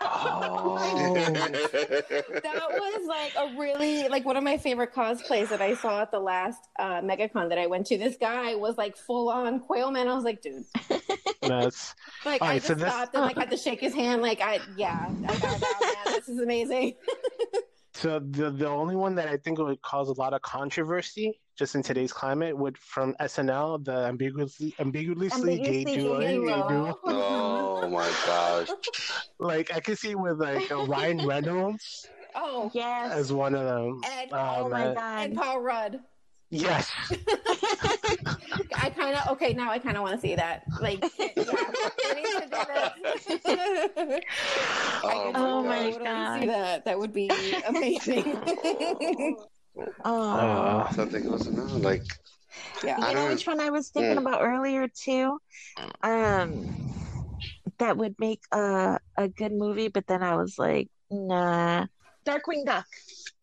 Oh. that was like a really like one of my favorite cosplays that I saw at the last uh MegaCon that I went to. This guy was like full on quail man. I was like, dude, That's like All I just so this- stopped and like had to shake his hand. Like I, yeah, I gotta go, man. This is amazing. So the the only one that I think would cause a lot of controversy just in today's climate would from SNL the ambiguously ambiguously gay Ambiguously duo. gay gay duo. duo. oh my gosh. Like I could see with like a Ryan Reynolds Oh, Yes. as one of them. and Oh, oh my man. god. and Paul Rudd. Yes. I kind of okay now. I kind of want to see that. Like, yeah, we need to do this. Oh, Oh my my. I God. see that. That would be amazing. Oh. Uh, So I think it was another like yeah. I you know which one I was thinking Mm. about earlier too? Um, that would make a a good movie, but then I was like, nah. Darkwing Duck.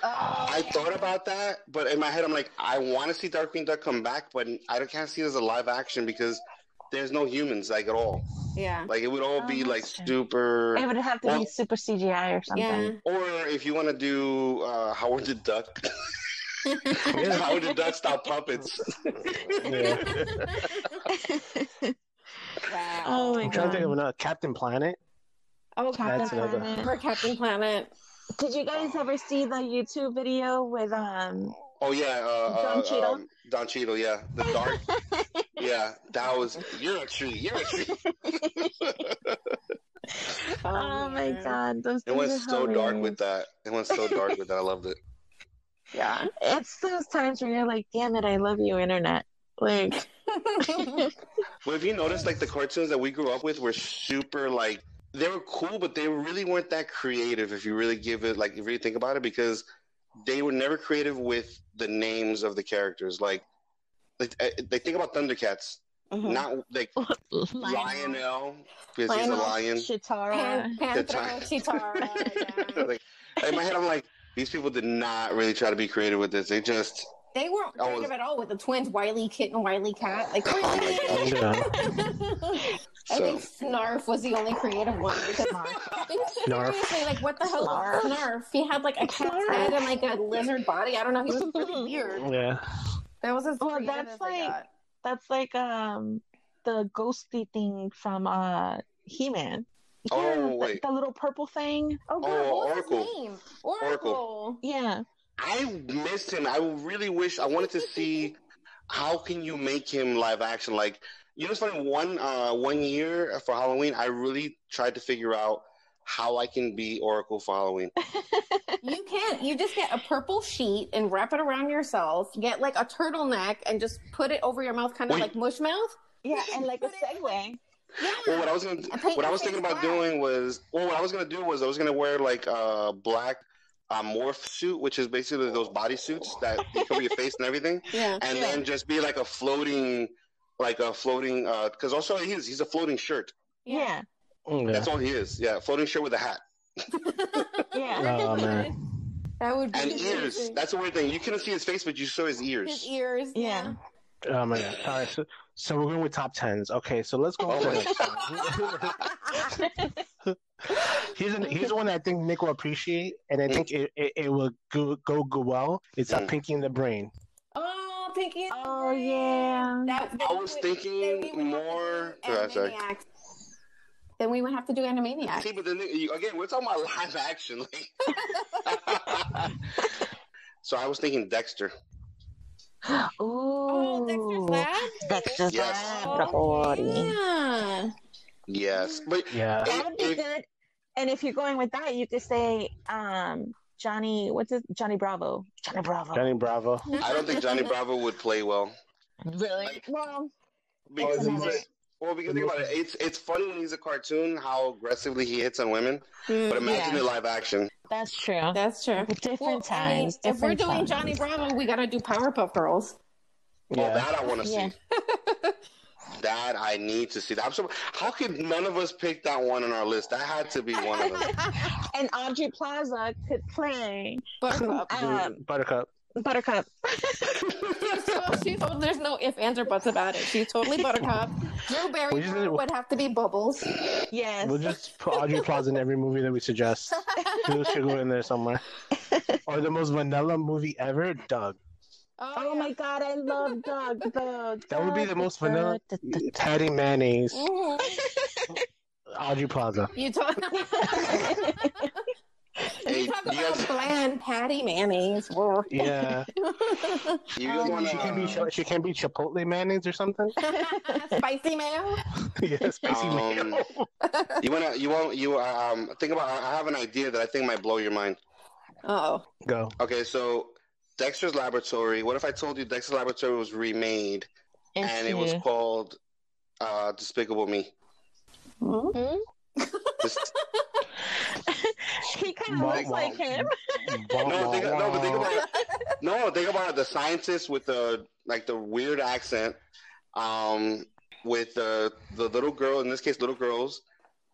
I thought about that, but in my head I'm like, I want to see Darkwing Duck come back, but I can't see it as a live action because there's no humans like at all. yeah. Like it would all Oh, be like that's true. super. It would have to Well- be super CGI or something. Yeah. Or if you want to do uh, Howard the Duck, Howard the Duck style puppets. wow. Oh my I'm trying to think of god. another Captain Planet. Oh, Captain That's another- Planet. For Captain Planet. Did you guys ever see the YouTube video with um Oh yeah, uh, Don uh, Cheadle? Um, Don Cheadle, yeah, the dark. yeah, that was. You're a tree. You're a tree. Oh, my god, those It things went are so dark with that. It went so dark with that. I loved it. Yeah. It's those times where you're like, damn it, I love you, internet. Like, Well, if you notice, like the cartoons that we grew up with were super like they were cool, but they really weren't that creative. If you really give it, like, if you really think about it, because they were never creative with the names of the characters. Like, like uh, they think about Thundercats, Mhm. not like Lionel because he's a lion. Cheetara. Pan- Panthro, time. Cheetara. Yeah. like in my head, I'm like, these people did not really try to be creative with this. They just They weren't creative was- at all with the twins, WilyKit and WilyKat. Like, Oh my Yeah. I So- think Snarf was the only creative one. Because Snarf. seriously, like, what the hell was Snarf. Snarf? He had like a cat's head and like a lizard body. I don't know. He was pretty weird. Yeah. That was as Well, creative that's as like- got. That's like um the ghostly thing from uh He Man. Oh, the, wait. the little purple thing. Oh, God, Oh, what Orko. his name? Orko. Orko. Yeah. I missed him. I really wish I wanted to see how can you make him live action. Like you know, it's funny. One uh, one year for Halloween, I really tried to figure out how I can be Orko for Halloween. You can't. You just get a purple sheet and wrap it around yourself. Get like a turtleneck and just put it over your mouth, kind of Wait. like mush mouth. Yeah, and like a segue. Yeah. Well, what I was gonna, paint what I was thinking about black. doing was, well, what I was gonna do was I was gonna wear like a black uh, morph suit, which is basically those body suits that cover your face and everything, Yeah. and Yeah. then just be like a floating, like a floating, uh, because also he is he's a floating shirt. Yeah. Oh, yeah. That's all he is. Yeah, floating shirt with a hat Yeah. Oh, man. That would be and ears. amazing. That's the weird thing. You couldn't see his face, but you saw his ears. his ears. ears. Yeah. Oh my god. All right. So, so we're going with top tens. Okay. So let's go. Oh my the next one. here's an, here's one I think Nick will appreciate, and I think mm. it, it, it will go, go go well. It's a Mm. Pinky in the Brain. Oh, Pinky. and Oh, Brain. yeah. That, I was then thinking would have to more- do Go ahead, sorry. Animaniacs. Then we would have to do Animaniacs. See, but then again, we're talking about live action. Like. so I was thinking Dexter. Ooh. Oh, Dexter's Lab. Dexter's Yes. Laboratory. Yeah. Yes, but Yeah. That would be If- good. And if you're going with that, you could say um Johnny what's it Johnny Bravo. Johnny Bravo. Johnny Bravo. I don't think Johnny Bravo would play well Really? Like- well, because Oh, he's a, well, because think about it, it's it's funny when he's a cartoon how aggressively he hits on women, but hmm, imagine Yeah. the live action. that's true. That's true. different Well, I mean, times. if we're doing times. Johnny Bravo, we gotta do Powerpuff Girls. Yeah. that I want to see. Yeah. That I need to see. I'm so, how could none of us pick that one on our list? That had to be one of them. and Aubrey Plaza could play Buttercup. Um, Buttercup. Buttercup. She's so, she's so- there's no if, ands, or buts about it. She's totally Buttercup. Drew Barrymore just- would have to be Bubbles. Yes. We'll just put Aubrey Plaza in every movie that we suggest. She'll, she'll go in there somewhere. Or the most vanilla movie ever, Doug. Oh my god, I love Doug. The, That would be the most vanilla. Patti mayonnaise, Mhm. Aubrey Plaza. You talk. Hey, you talk about guys- bland patti mayonnaise. Whoa. Yeah, You guys want she can be to? she can be Chipotle mayonnaise or something. Spicy mayo. yeah, spicy Um, mayo. You want to? You want? You um? Think about. I have an idea that I think might blow your mind. Oh. Go. Okay, so Dexter's Laboratory. What if I told you Dexter's Laboratory was remade and it was called uh, Despicable Me? Hmm? This- he kind of looks wah. like him. no, think, no, but think about it. No, think about it. The scientist with the like the weird accent, um, with the the little girl. In this case, little girls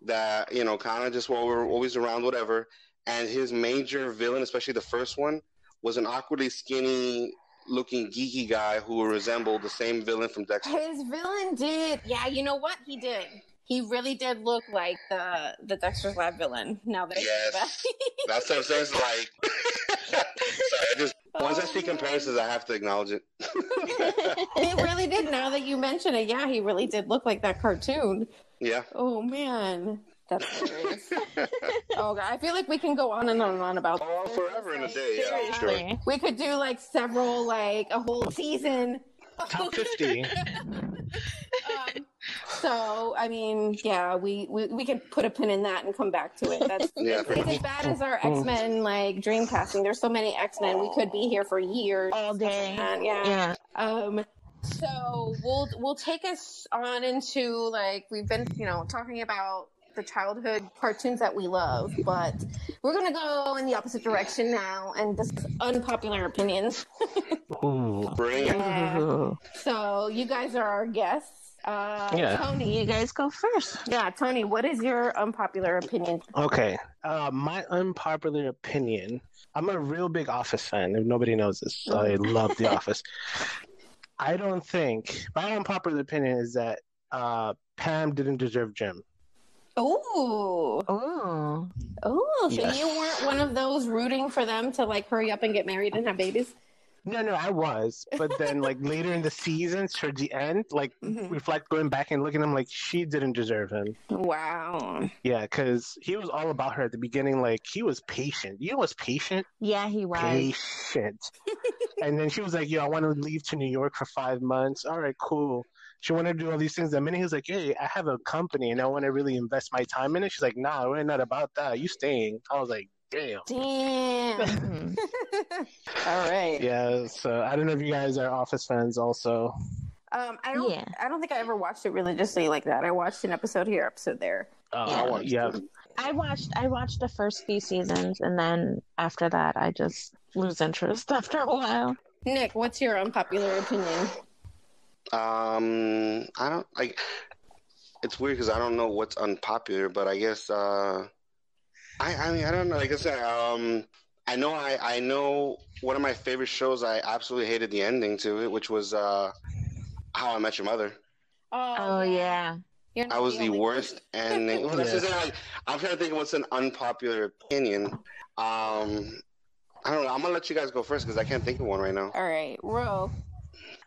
that you know kind of just while we're always around, whatever. And his major villain, especially the first one, was an awkwardly skinny looking geeky guy who resembled the same villain from Dexter. His villain did. Yeah, you know what? He did. He really did look like the the Dexter's Lab villain. Now that I Yes. That's what I'm saying. It's like, sorry, I just once I see oh, comparisons, I have to acknowledge it. it. He really did. Now that you mention it, yeah, he really did look like that cartoon. yeah. Oh man, that's hilarious. oh god, I feel like we can go on and on and on about. Oh, forever in a day. Yeah, I'm sure. Seriously. We could do like several, like a whole season. Top 50. um, so I mean, yeah, we, we we could put a pin in that and come back to it. That's Yeah, it's, it's as bad as our X Men like dream casting. There's so many X Men. We could be here for years. All day. And, yeah. Yeah. Um. So we'll we'll take us on into like we've been you know talking about the childhood cartoons that we love, but we're gonna go in the opposite direction now and discuss unpopular opinions. Ooh. Bring it. Yeah. So you guys are our guests. Uh, Yeah. Tony, You guys go first. yeah, Tony, what is your unpopular opinion? Okay. Uh, my unpopular opinion. I'm a real big Office fan. If nobody knows this, I love The Office. I don't think my unpopular opinion is that uh, Pam didn't deserve Jim. Oh, Oh. oh, so Yes. you weren't one of those rooting for them to like hurry up and get married and have babies? No, no, I was, but then like later in the seasons, towards the end, like Mhm. reflect going back and looking at him, like she didn't deserve him. Wow. Yeah, because he was all about her at the beginning. Like he was patient. You know what's patient? Yeah, he was. Patient. and then she was like, "Yo, I want to leave to New York for five months." All right, cool. She wanted to do all these things. The minute he was like, "Hey, I have a company and I want to really invest my time in it," she's like, "Nah, we're not about that. You staying?" I was like, "Damn." Damn. All right. Yeah. So I don't know if you guys are Office fans, also. Um, I don't. Yeah. I don't think I ever watched it religiously like that. I watched an episode here, episode there. Uh, Yeah. I watched yeah. I watched I watched the first few seasons and then after that I just lose interest after a while. Nick, what's your unpopular opinion? Um, I don't like. It's weird because I don't know what's unpopular, but I guess uh, I I mean I don't know. Like I said, um, I know I I know one of my favorite shows. I absolutely hated the ending to it, which was uh, How I Met Your Mother. Oh yeah. I was the only worst ending. Well, that's Yeah. like, I'm trying to think of what's an unpopular opinion. Um, I don't know. I'm gonna let you guys go first because I can't think of one right now. All right, Ro.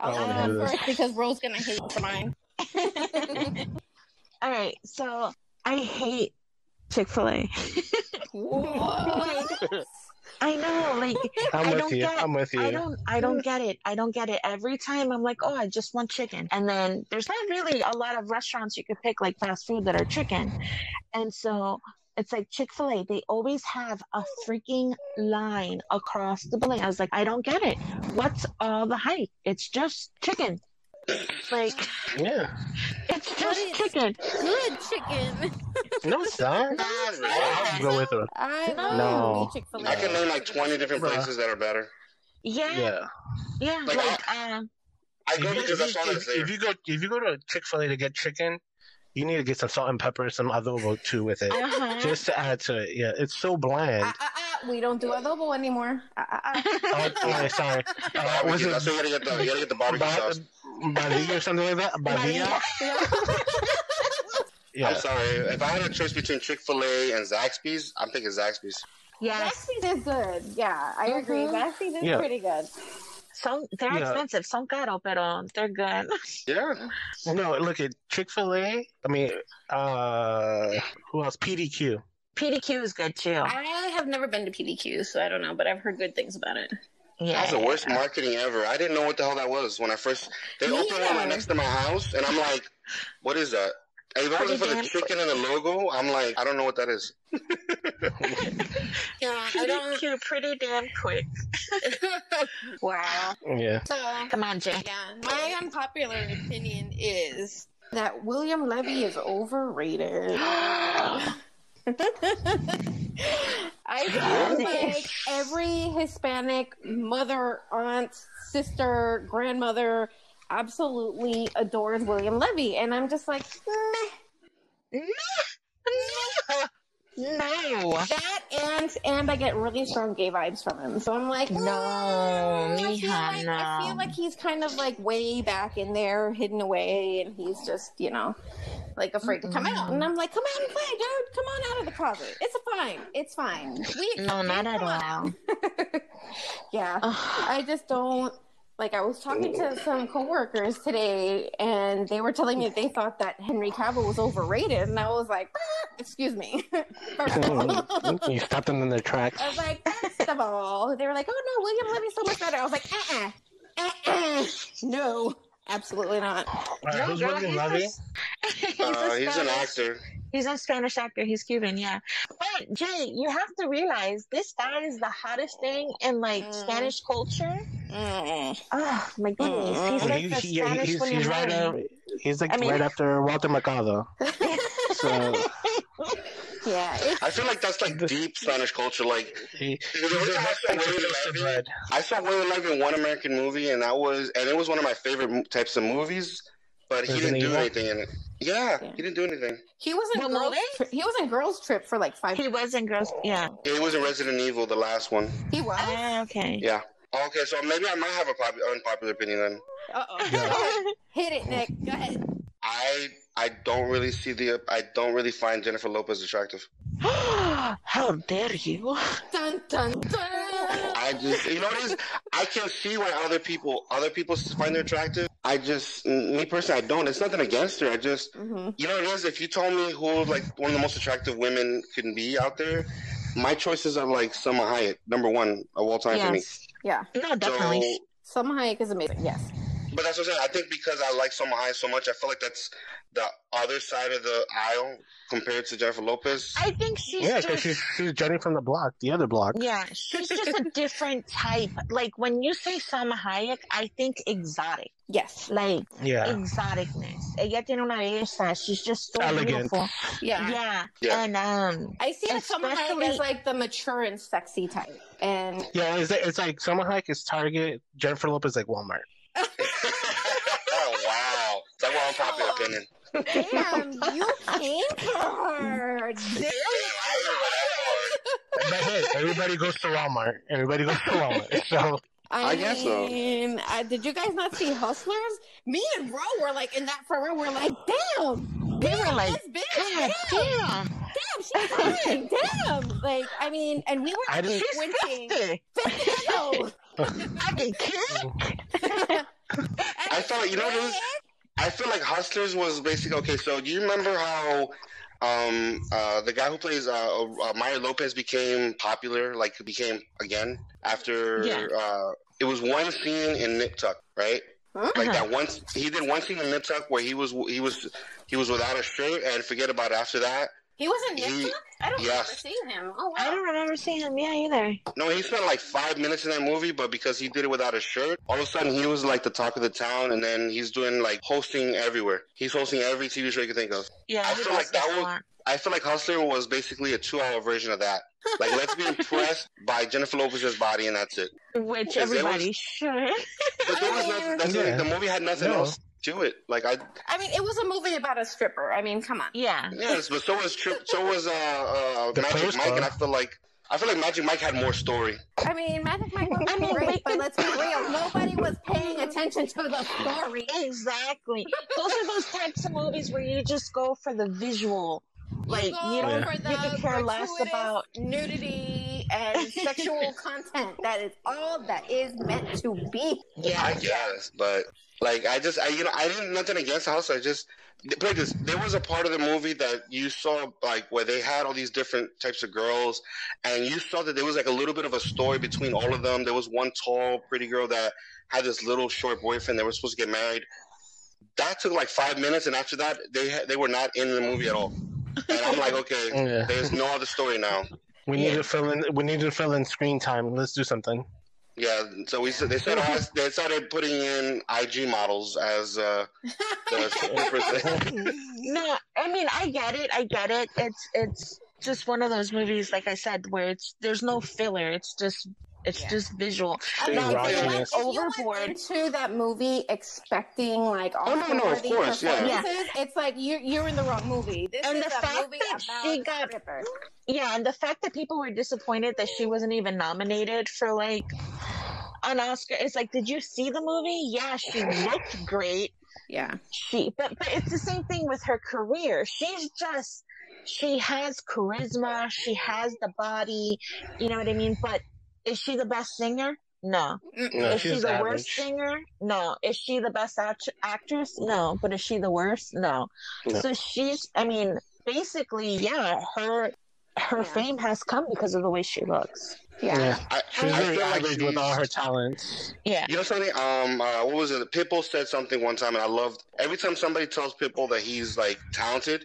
I'll Oh, go no. first because Ro's gonna hate mine. All right, so I hate Chick Fil A. What? I know, like I'm I with don't you. get- I'm with you. I don't, I don't get it. I don't get it. Every time I'm like, oh, I just want chicken, and then there's not really a lot of restaurants you could pick like fast food that are chicken, and so it's like Chick Fil A. They always have a freaking line across the building. I was like, I don't get it. What's all the hype? It's just chicken. Like Yeah. it's just it's- chicken. Good chicken. No, it's not. Not. I'll go with her. I No. Chick Fil I can name like 20 different Bruh. places that are better. Yeah, Yeah. yeah. Like, Like, uh, I go you, because if, that's all you, that's if, if you go if you go to Chick Fil A to get chicken, you need to get some salt and pepper, some adobo too with it, uh-huh. just to add to it. Yeah, it's so bland. I, I, I, we don't do adobo anymore. Uh, uh, uh. Oh, sorry. Uh, was it That's why you gotta get the you gotta get the barbecue ba- sauce. Badilla or something like that? Badilla? Yeah. I'm sorry. If I had a choice between Chick Fil A and Zaxby's, I'm thinking Zaxby's. Yes. Zaxby's is good. Yeah, I agree. Mhm. Zaxby's is Yeah. pretty good. Son, they're Yeah. expensive. Son caro, pero they're good. Yeah. No, look at Chick Fil A. I mean, uh, who else? PDQ. PDQ is good too. I have never been to PDQ, so I don't know, but I've heard good things about it. Yeah. That's the worst marketing ever. I didn't know what the hell that was when I first. They Me opened one right next to my house, and I'm like, "What is that?" And if it wasn't for the chicken and the logo, I'm like, I don't know what that is. Yeah, I don't. PDQ pretty damn quick. wow. Yeah. So, Come on, Jay. yeah, my unpopular opinion is that William Levy is overrated. I feel like every Hispanic mother, aunt, sister, grandmother absolutely adores William Levy, and I'm just like, meh. No. No, that and and I get really strong gay vibes from him. So I'm like, No, "Mm, I feel like, I feel like he's kind of like way back in there, hidden away, and he's just you know, like afraid to come out. And I'm like, come out and play, dude. Come on out of the closet. It's fine. It's fine. We No, not at all. yeah, Ugh. I just don't. Like I was talking to some coworkers today, and they were telling me they thought that Henry Cavill was overrated, and I was like, "Ah, "Excuse me." First of all. you stopped them in their tracks. I was like, first of all, they were like, oh no, William Levy's so much better. I was like, uh uh-uh, uh, no, absolutely not. All right, No, who's girl, William he's Levy? a- he's, Uh, he's an Spanish- actor. He's a Spanish actor. He's Cuban, yeah. But Jay, you have to realize this guy is the hottest thing in like Mm. Spanish culture. Mm. Oh my goodness, Mm. he's like He- the he- Spanish he's, William he's right. Levy. Uh, he's like I mean- right after Walter Mercado. So Yeah, I feel like that's like deep Spanish culture. Like he, Because he's every a time I saw Mexican William toasted Levy, bread. I saw William Levy in one American movie, and that was and it was one of my favorite types of movies. But he Resident didn't do Evil? anything in it. Yeah, Yeah. he didn't do anything. he was in What girls. Tri- he was in Girls Trip for like five. He was in Girls. Yeah. He was in Resident Evil, the last one. He was. Ah, okay. Yeah. Okay, so maybe I might have a pop- unpopular opinion then. Uh oh. Yeah. Hit it, Nick. Go ahead. I I don't really see the I don't really find Jennifer Lopez attractive. How dare you? Dun dun dun. I just you know what it is? I can see why other people other people find her attractive. I just me personally I don't. It's nothing against her. I just Mhm. you know what it is? If you told me who like one of the most attractive women can be out there, my choices are like Selma Hayek, number one of all time for me. Yes. Yeah, No, definitely. So, Salma Hayek is amazing. Yes. But that's what I'm saying. I think because I like Selma Hayek so much, I feel like that's the other side of the aisle compared to Jennifer Lopez. I think she's Yeah, just. because she's, she's Jenny from the block, the other block. Yeah, she's just a different type. Like when you say Salma Hayek, I think exotic. Yes. Like Yeah. exoticness. Ella tiene una belleza. She's just so Elegant. beautiful. Yeah. Yeah. Yeah. And um I see that Salma Hayek Especially- as like the mature and sexy type, and Yeah, it's, it's like Selma Hayek is Target, Jennifer Lopez like Walmart. Oh wow, that's one unpopular opinion. damn, you came for her. Damn. But hey, everybody goes to Walmart. Everybody goes to Walmart. So I, I guess so. mean, uh, did you guys not see Hustlers? Me and Ro were like in that front row. We're like, damn, they were like, bitch, God damn, damn. damn, she's fine, damn. Like, I mean, and we were I didn't- squinting. Disgusting. Fernando. I can kill. I felt you know what? I feel like Hustlers was basically okay. So do you remember how um, uh, the guy who plays uh, uh, Mario Lopez became popular, like he became again after Yeah. uh, it was one scene in Nip Tuck, right? Huh? Like Uh-huh. that one, he did one scene in Nip Tuck where he was he was he was without a shirt, and forget about it after that. He wasn't in He- Nip Tuck? I don't yes. remember seeing him. Oh, wow. I don't remember seeing him. Yeah, either. No, he spent like five minutes in that movie, but because he did it without a shirt, all of a sudden he was like the talk of the town, and then he's doing like hosting everywhere. He's hosting every TV show you can think of. Yeah, I feel like that was- I feel like Hustler was basically a two-hour version of that. Like, let's be impressed by Jennifer Lopez's body, and that's it. Which there was- everybody should. But there was nothing. That's the, Yeah. the movie had nothing No. else to it. Like I, I mean, it was a movie about a stripper. I mean, come on. yeah. yes, but so was Trip, so was uh, uh Magic Players Mike, and I feel like I feel like Magic Mike had more story. I mean, Magic Mike was I mean, great, but let's be real. Nobody was paying attention to the story. Exactly. Those are those types of movies where you just go for the visual. Like you you don't for the you could care less about nudity and sexual content. That is all that is meant to be. Yeah, I guess, but like I just I you know I didn't nothing against the house. I just like this. There was a part of the movie that you saw like where they had all these different types of girls, and you saw that there was like a little bit of a story between all of them. There was one tall, pretty girl that had this little short boyfriend. They were supposed to get married. That took like five minutes, and after that, they they were not in the movie at all. And I'm like, okay, Yeah. there's no other story now. We need to fill in. We need to fill in screen time. Let's do something. Yeah, so we they started they started putting in IG models as uh, the no, I mean I get it, I get it. It's it's just one of those movies, like I said, where it's there's no filler. It's just it's Yeah. just visual. Straight Now, if raunchiness. you went If you went overboard, into that movie expecting like all Oh, no, no, of course, yeah. performances, it's like you you're in the wrong movie. This And is the a fact movie that about she got- strippers. yeah, and the fact that people were disappointed that she wasn't even nominated for like an Oscar, it's like, did you see the movie? Yeah, she looked great. Yeah. she but but it's the same thing with her career she's just she has charisma she has the body you know what i mean but is she the best singer no No, is she the average. worst singer no is she the best act- actress no but is she the worst no No. so she's i mean basically yeah her her Yeah. fame has come because of the way she looks Yeah. Yeah, I, she's I very feel like average with all her talents. yeah You know something? Um, uh, what was it? Pitbull said something one time, and I loved every time somebody tells Pitbull that he's like talented.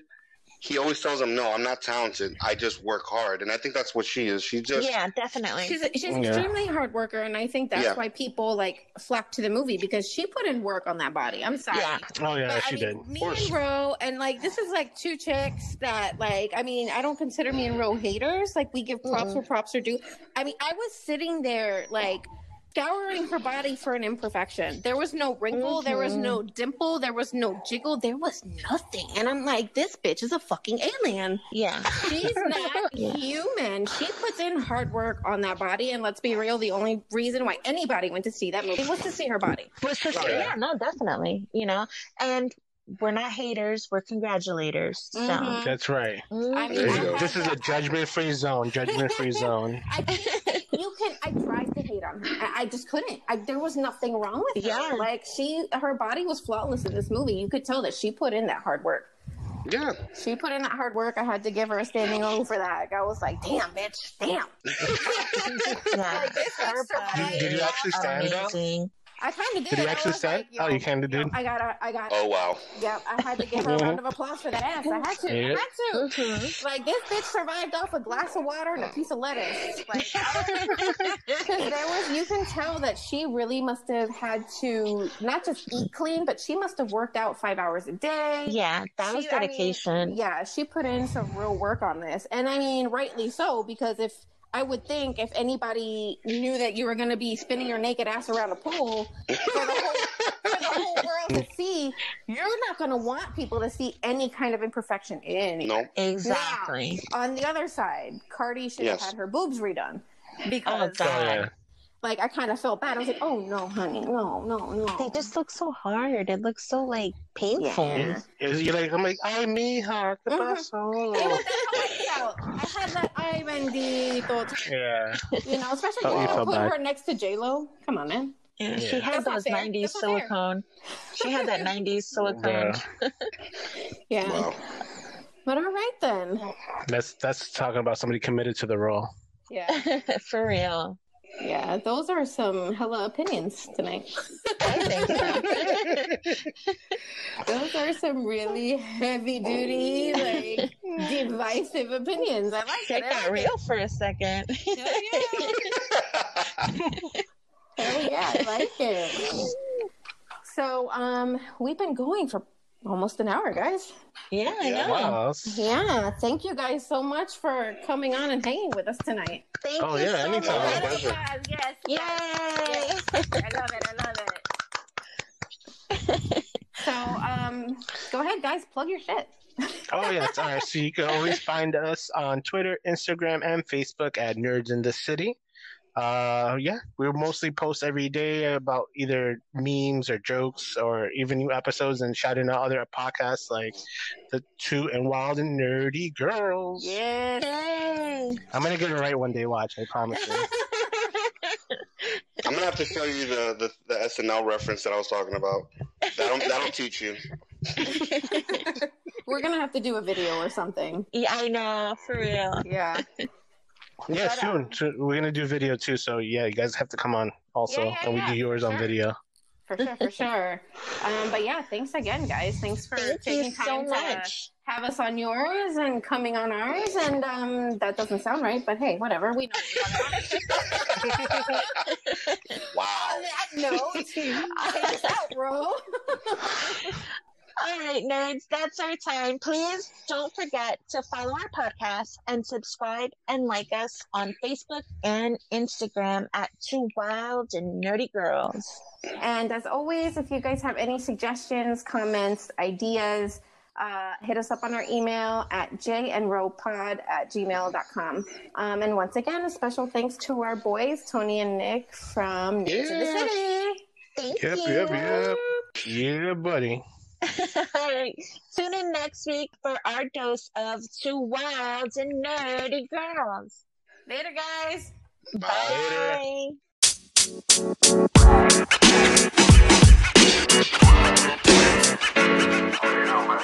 He always tells them, "No, I'm not talented. I just work hard." And I think that's what she is. She just yeah definitely She's she's Yeah. extremely hard worker, and I think that's Yeah. why people like flock to the movie because she put in work on that body. I'm sorry. Yeah. Oh yeah, But, she I did. me and Ro, and like this is like two chicks that like I mean I don't consider me and Ro haters. Like we give props Mhm. where props are due. I mean I was sitting there like scouring her body for an imperfection. There was no wrinkle, there was no dimple, there was no jiggle, there was nothing. And I'm like, this bitch is a fucking alien. yeah She's not Yeah. human. She puts in hard work on that body, and let's be real, the only reason why anybody went to see that movie was to see her body. But so, Oh, yeah. yeah, no, definitely. You know, and we're not haters, we're congratulators. So Mhm. That's right. I mean, I This is a judgment-free zone. Judgment-free zone. I can't, you can. I tried to hate on her. I, I just couldn't. I, there was nothing wrong with her. Yeah. Like she, her body was flawless in this movie. You could tell that she put in that hard work. yeah. She put in that hard work. I had to give her a standing ovation for that. I was like, damn, bitch, damn. yeah, Like, this her extra body body Did you actually stand up? Amazing. I kind of did. Did he actually was stand? like, Oh, yo, you kinda did? I got. to I got. Oh wow. Yep, I had to give her a round of applause for that ass. I had to. Yeah. I had to. Mhm. Like this bitch survived off a glass of water and a piece of lettuce. Like, because there was, you can tell that she really must have had to not just eat clean, but she must have worked out five hours a day. yeah, that was She- I mean, dedication. yeah, she put in some real work on this, and I mean, rightly so, because if I would think if anybody knew that you were going to be spinning your naked ass around a pool for the whole, for the whole world to see, you're not going to want people to see any kind of imperfection in it. No. exactly. On the other side, Cardi should Yes. have had her boobs redone oh, because, Oh, Oh God. yeah. Like, I kind of felt bad. I was like, "Oh no, honey, no, no, no." They just look so hard. It looks so like painful. Yeah. Is you like? I'm like, ay, mija, ¿qué Mhm. pasó? It was that's how I felt. I had that ay bendito, Yeah. you know, especially Oh, you when you put her next to J Lo. Come on, man. Yeah, she had That's not those 90s That's not fair. silicone. She had that 90s silicone. Yeah. Wow. But all right then. That's that's talking about somebody committed to the role. Yeah. For real. Yeah. Those are some hella opinions tonight. I think so. Those are some really heavy duty, like divisive opinions. I like Shit it. Got real for a second. it. Hell yeah, I like it. So, um, we've been going for almost an hour, guys. yeah, I Yeah. know. Wow. Yeah, thank you guys so much for coming on and hanging with us tonight. Thank Oh, you yeah, so anytime. much. pleasure. Yes, yes, Yay! yes. I love it. I love it. So, um, go ahead, guys, plug your shit. Oh yes, all right. So you can always find us on Twitter, Instagram, and Facebook at Nerds in the City. Uh, yeah, we mostly post every day about either memes or jokes or even new episodes and shouting out other podcasts like the Two and Wild and Nerdy Girls. Yes. Yay. I'm gonna get it right one day. Watch, I promise you. I'm gonna have to show you the, the, the SNL reference that I was talking about. That'll, that'll teach you. We're gonna have to do a video or something. yeah, I know, for real. Yeah. Yeah, But, soon. So we're gonna do video too. So yeah, you guys have to come on also, Yeah, yeah, and we yeah, do yours on sure. video. For sure, for sure. Um, but yeah, thanks again, guys. Thanks for Thank taking time so to much. have us on yours and coming on ours. And um, that doesn't sound right, but hey, whatever. We know. What we're talking about. Wow. on that note, take us out, bro. All right, nerds, that's our time. Please don't forget to follow our podcast and subscribe and like us on Facebook and Instagram at Two Wild and Nerdy Girls. And as always, if you guys have any suggestions, comments, ideas, uh, hit us up on our email at jandropod at gmail.com. Um, and once again, a special thanks to our boys, Tony and Nick from Nerds in the City. Thank Yep, you. yep, yep. Yeah, buddy. All right. Tune in next week for our dose of Two Wilds and Nerdy Girls. Later, guys. Bye. You know,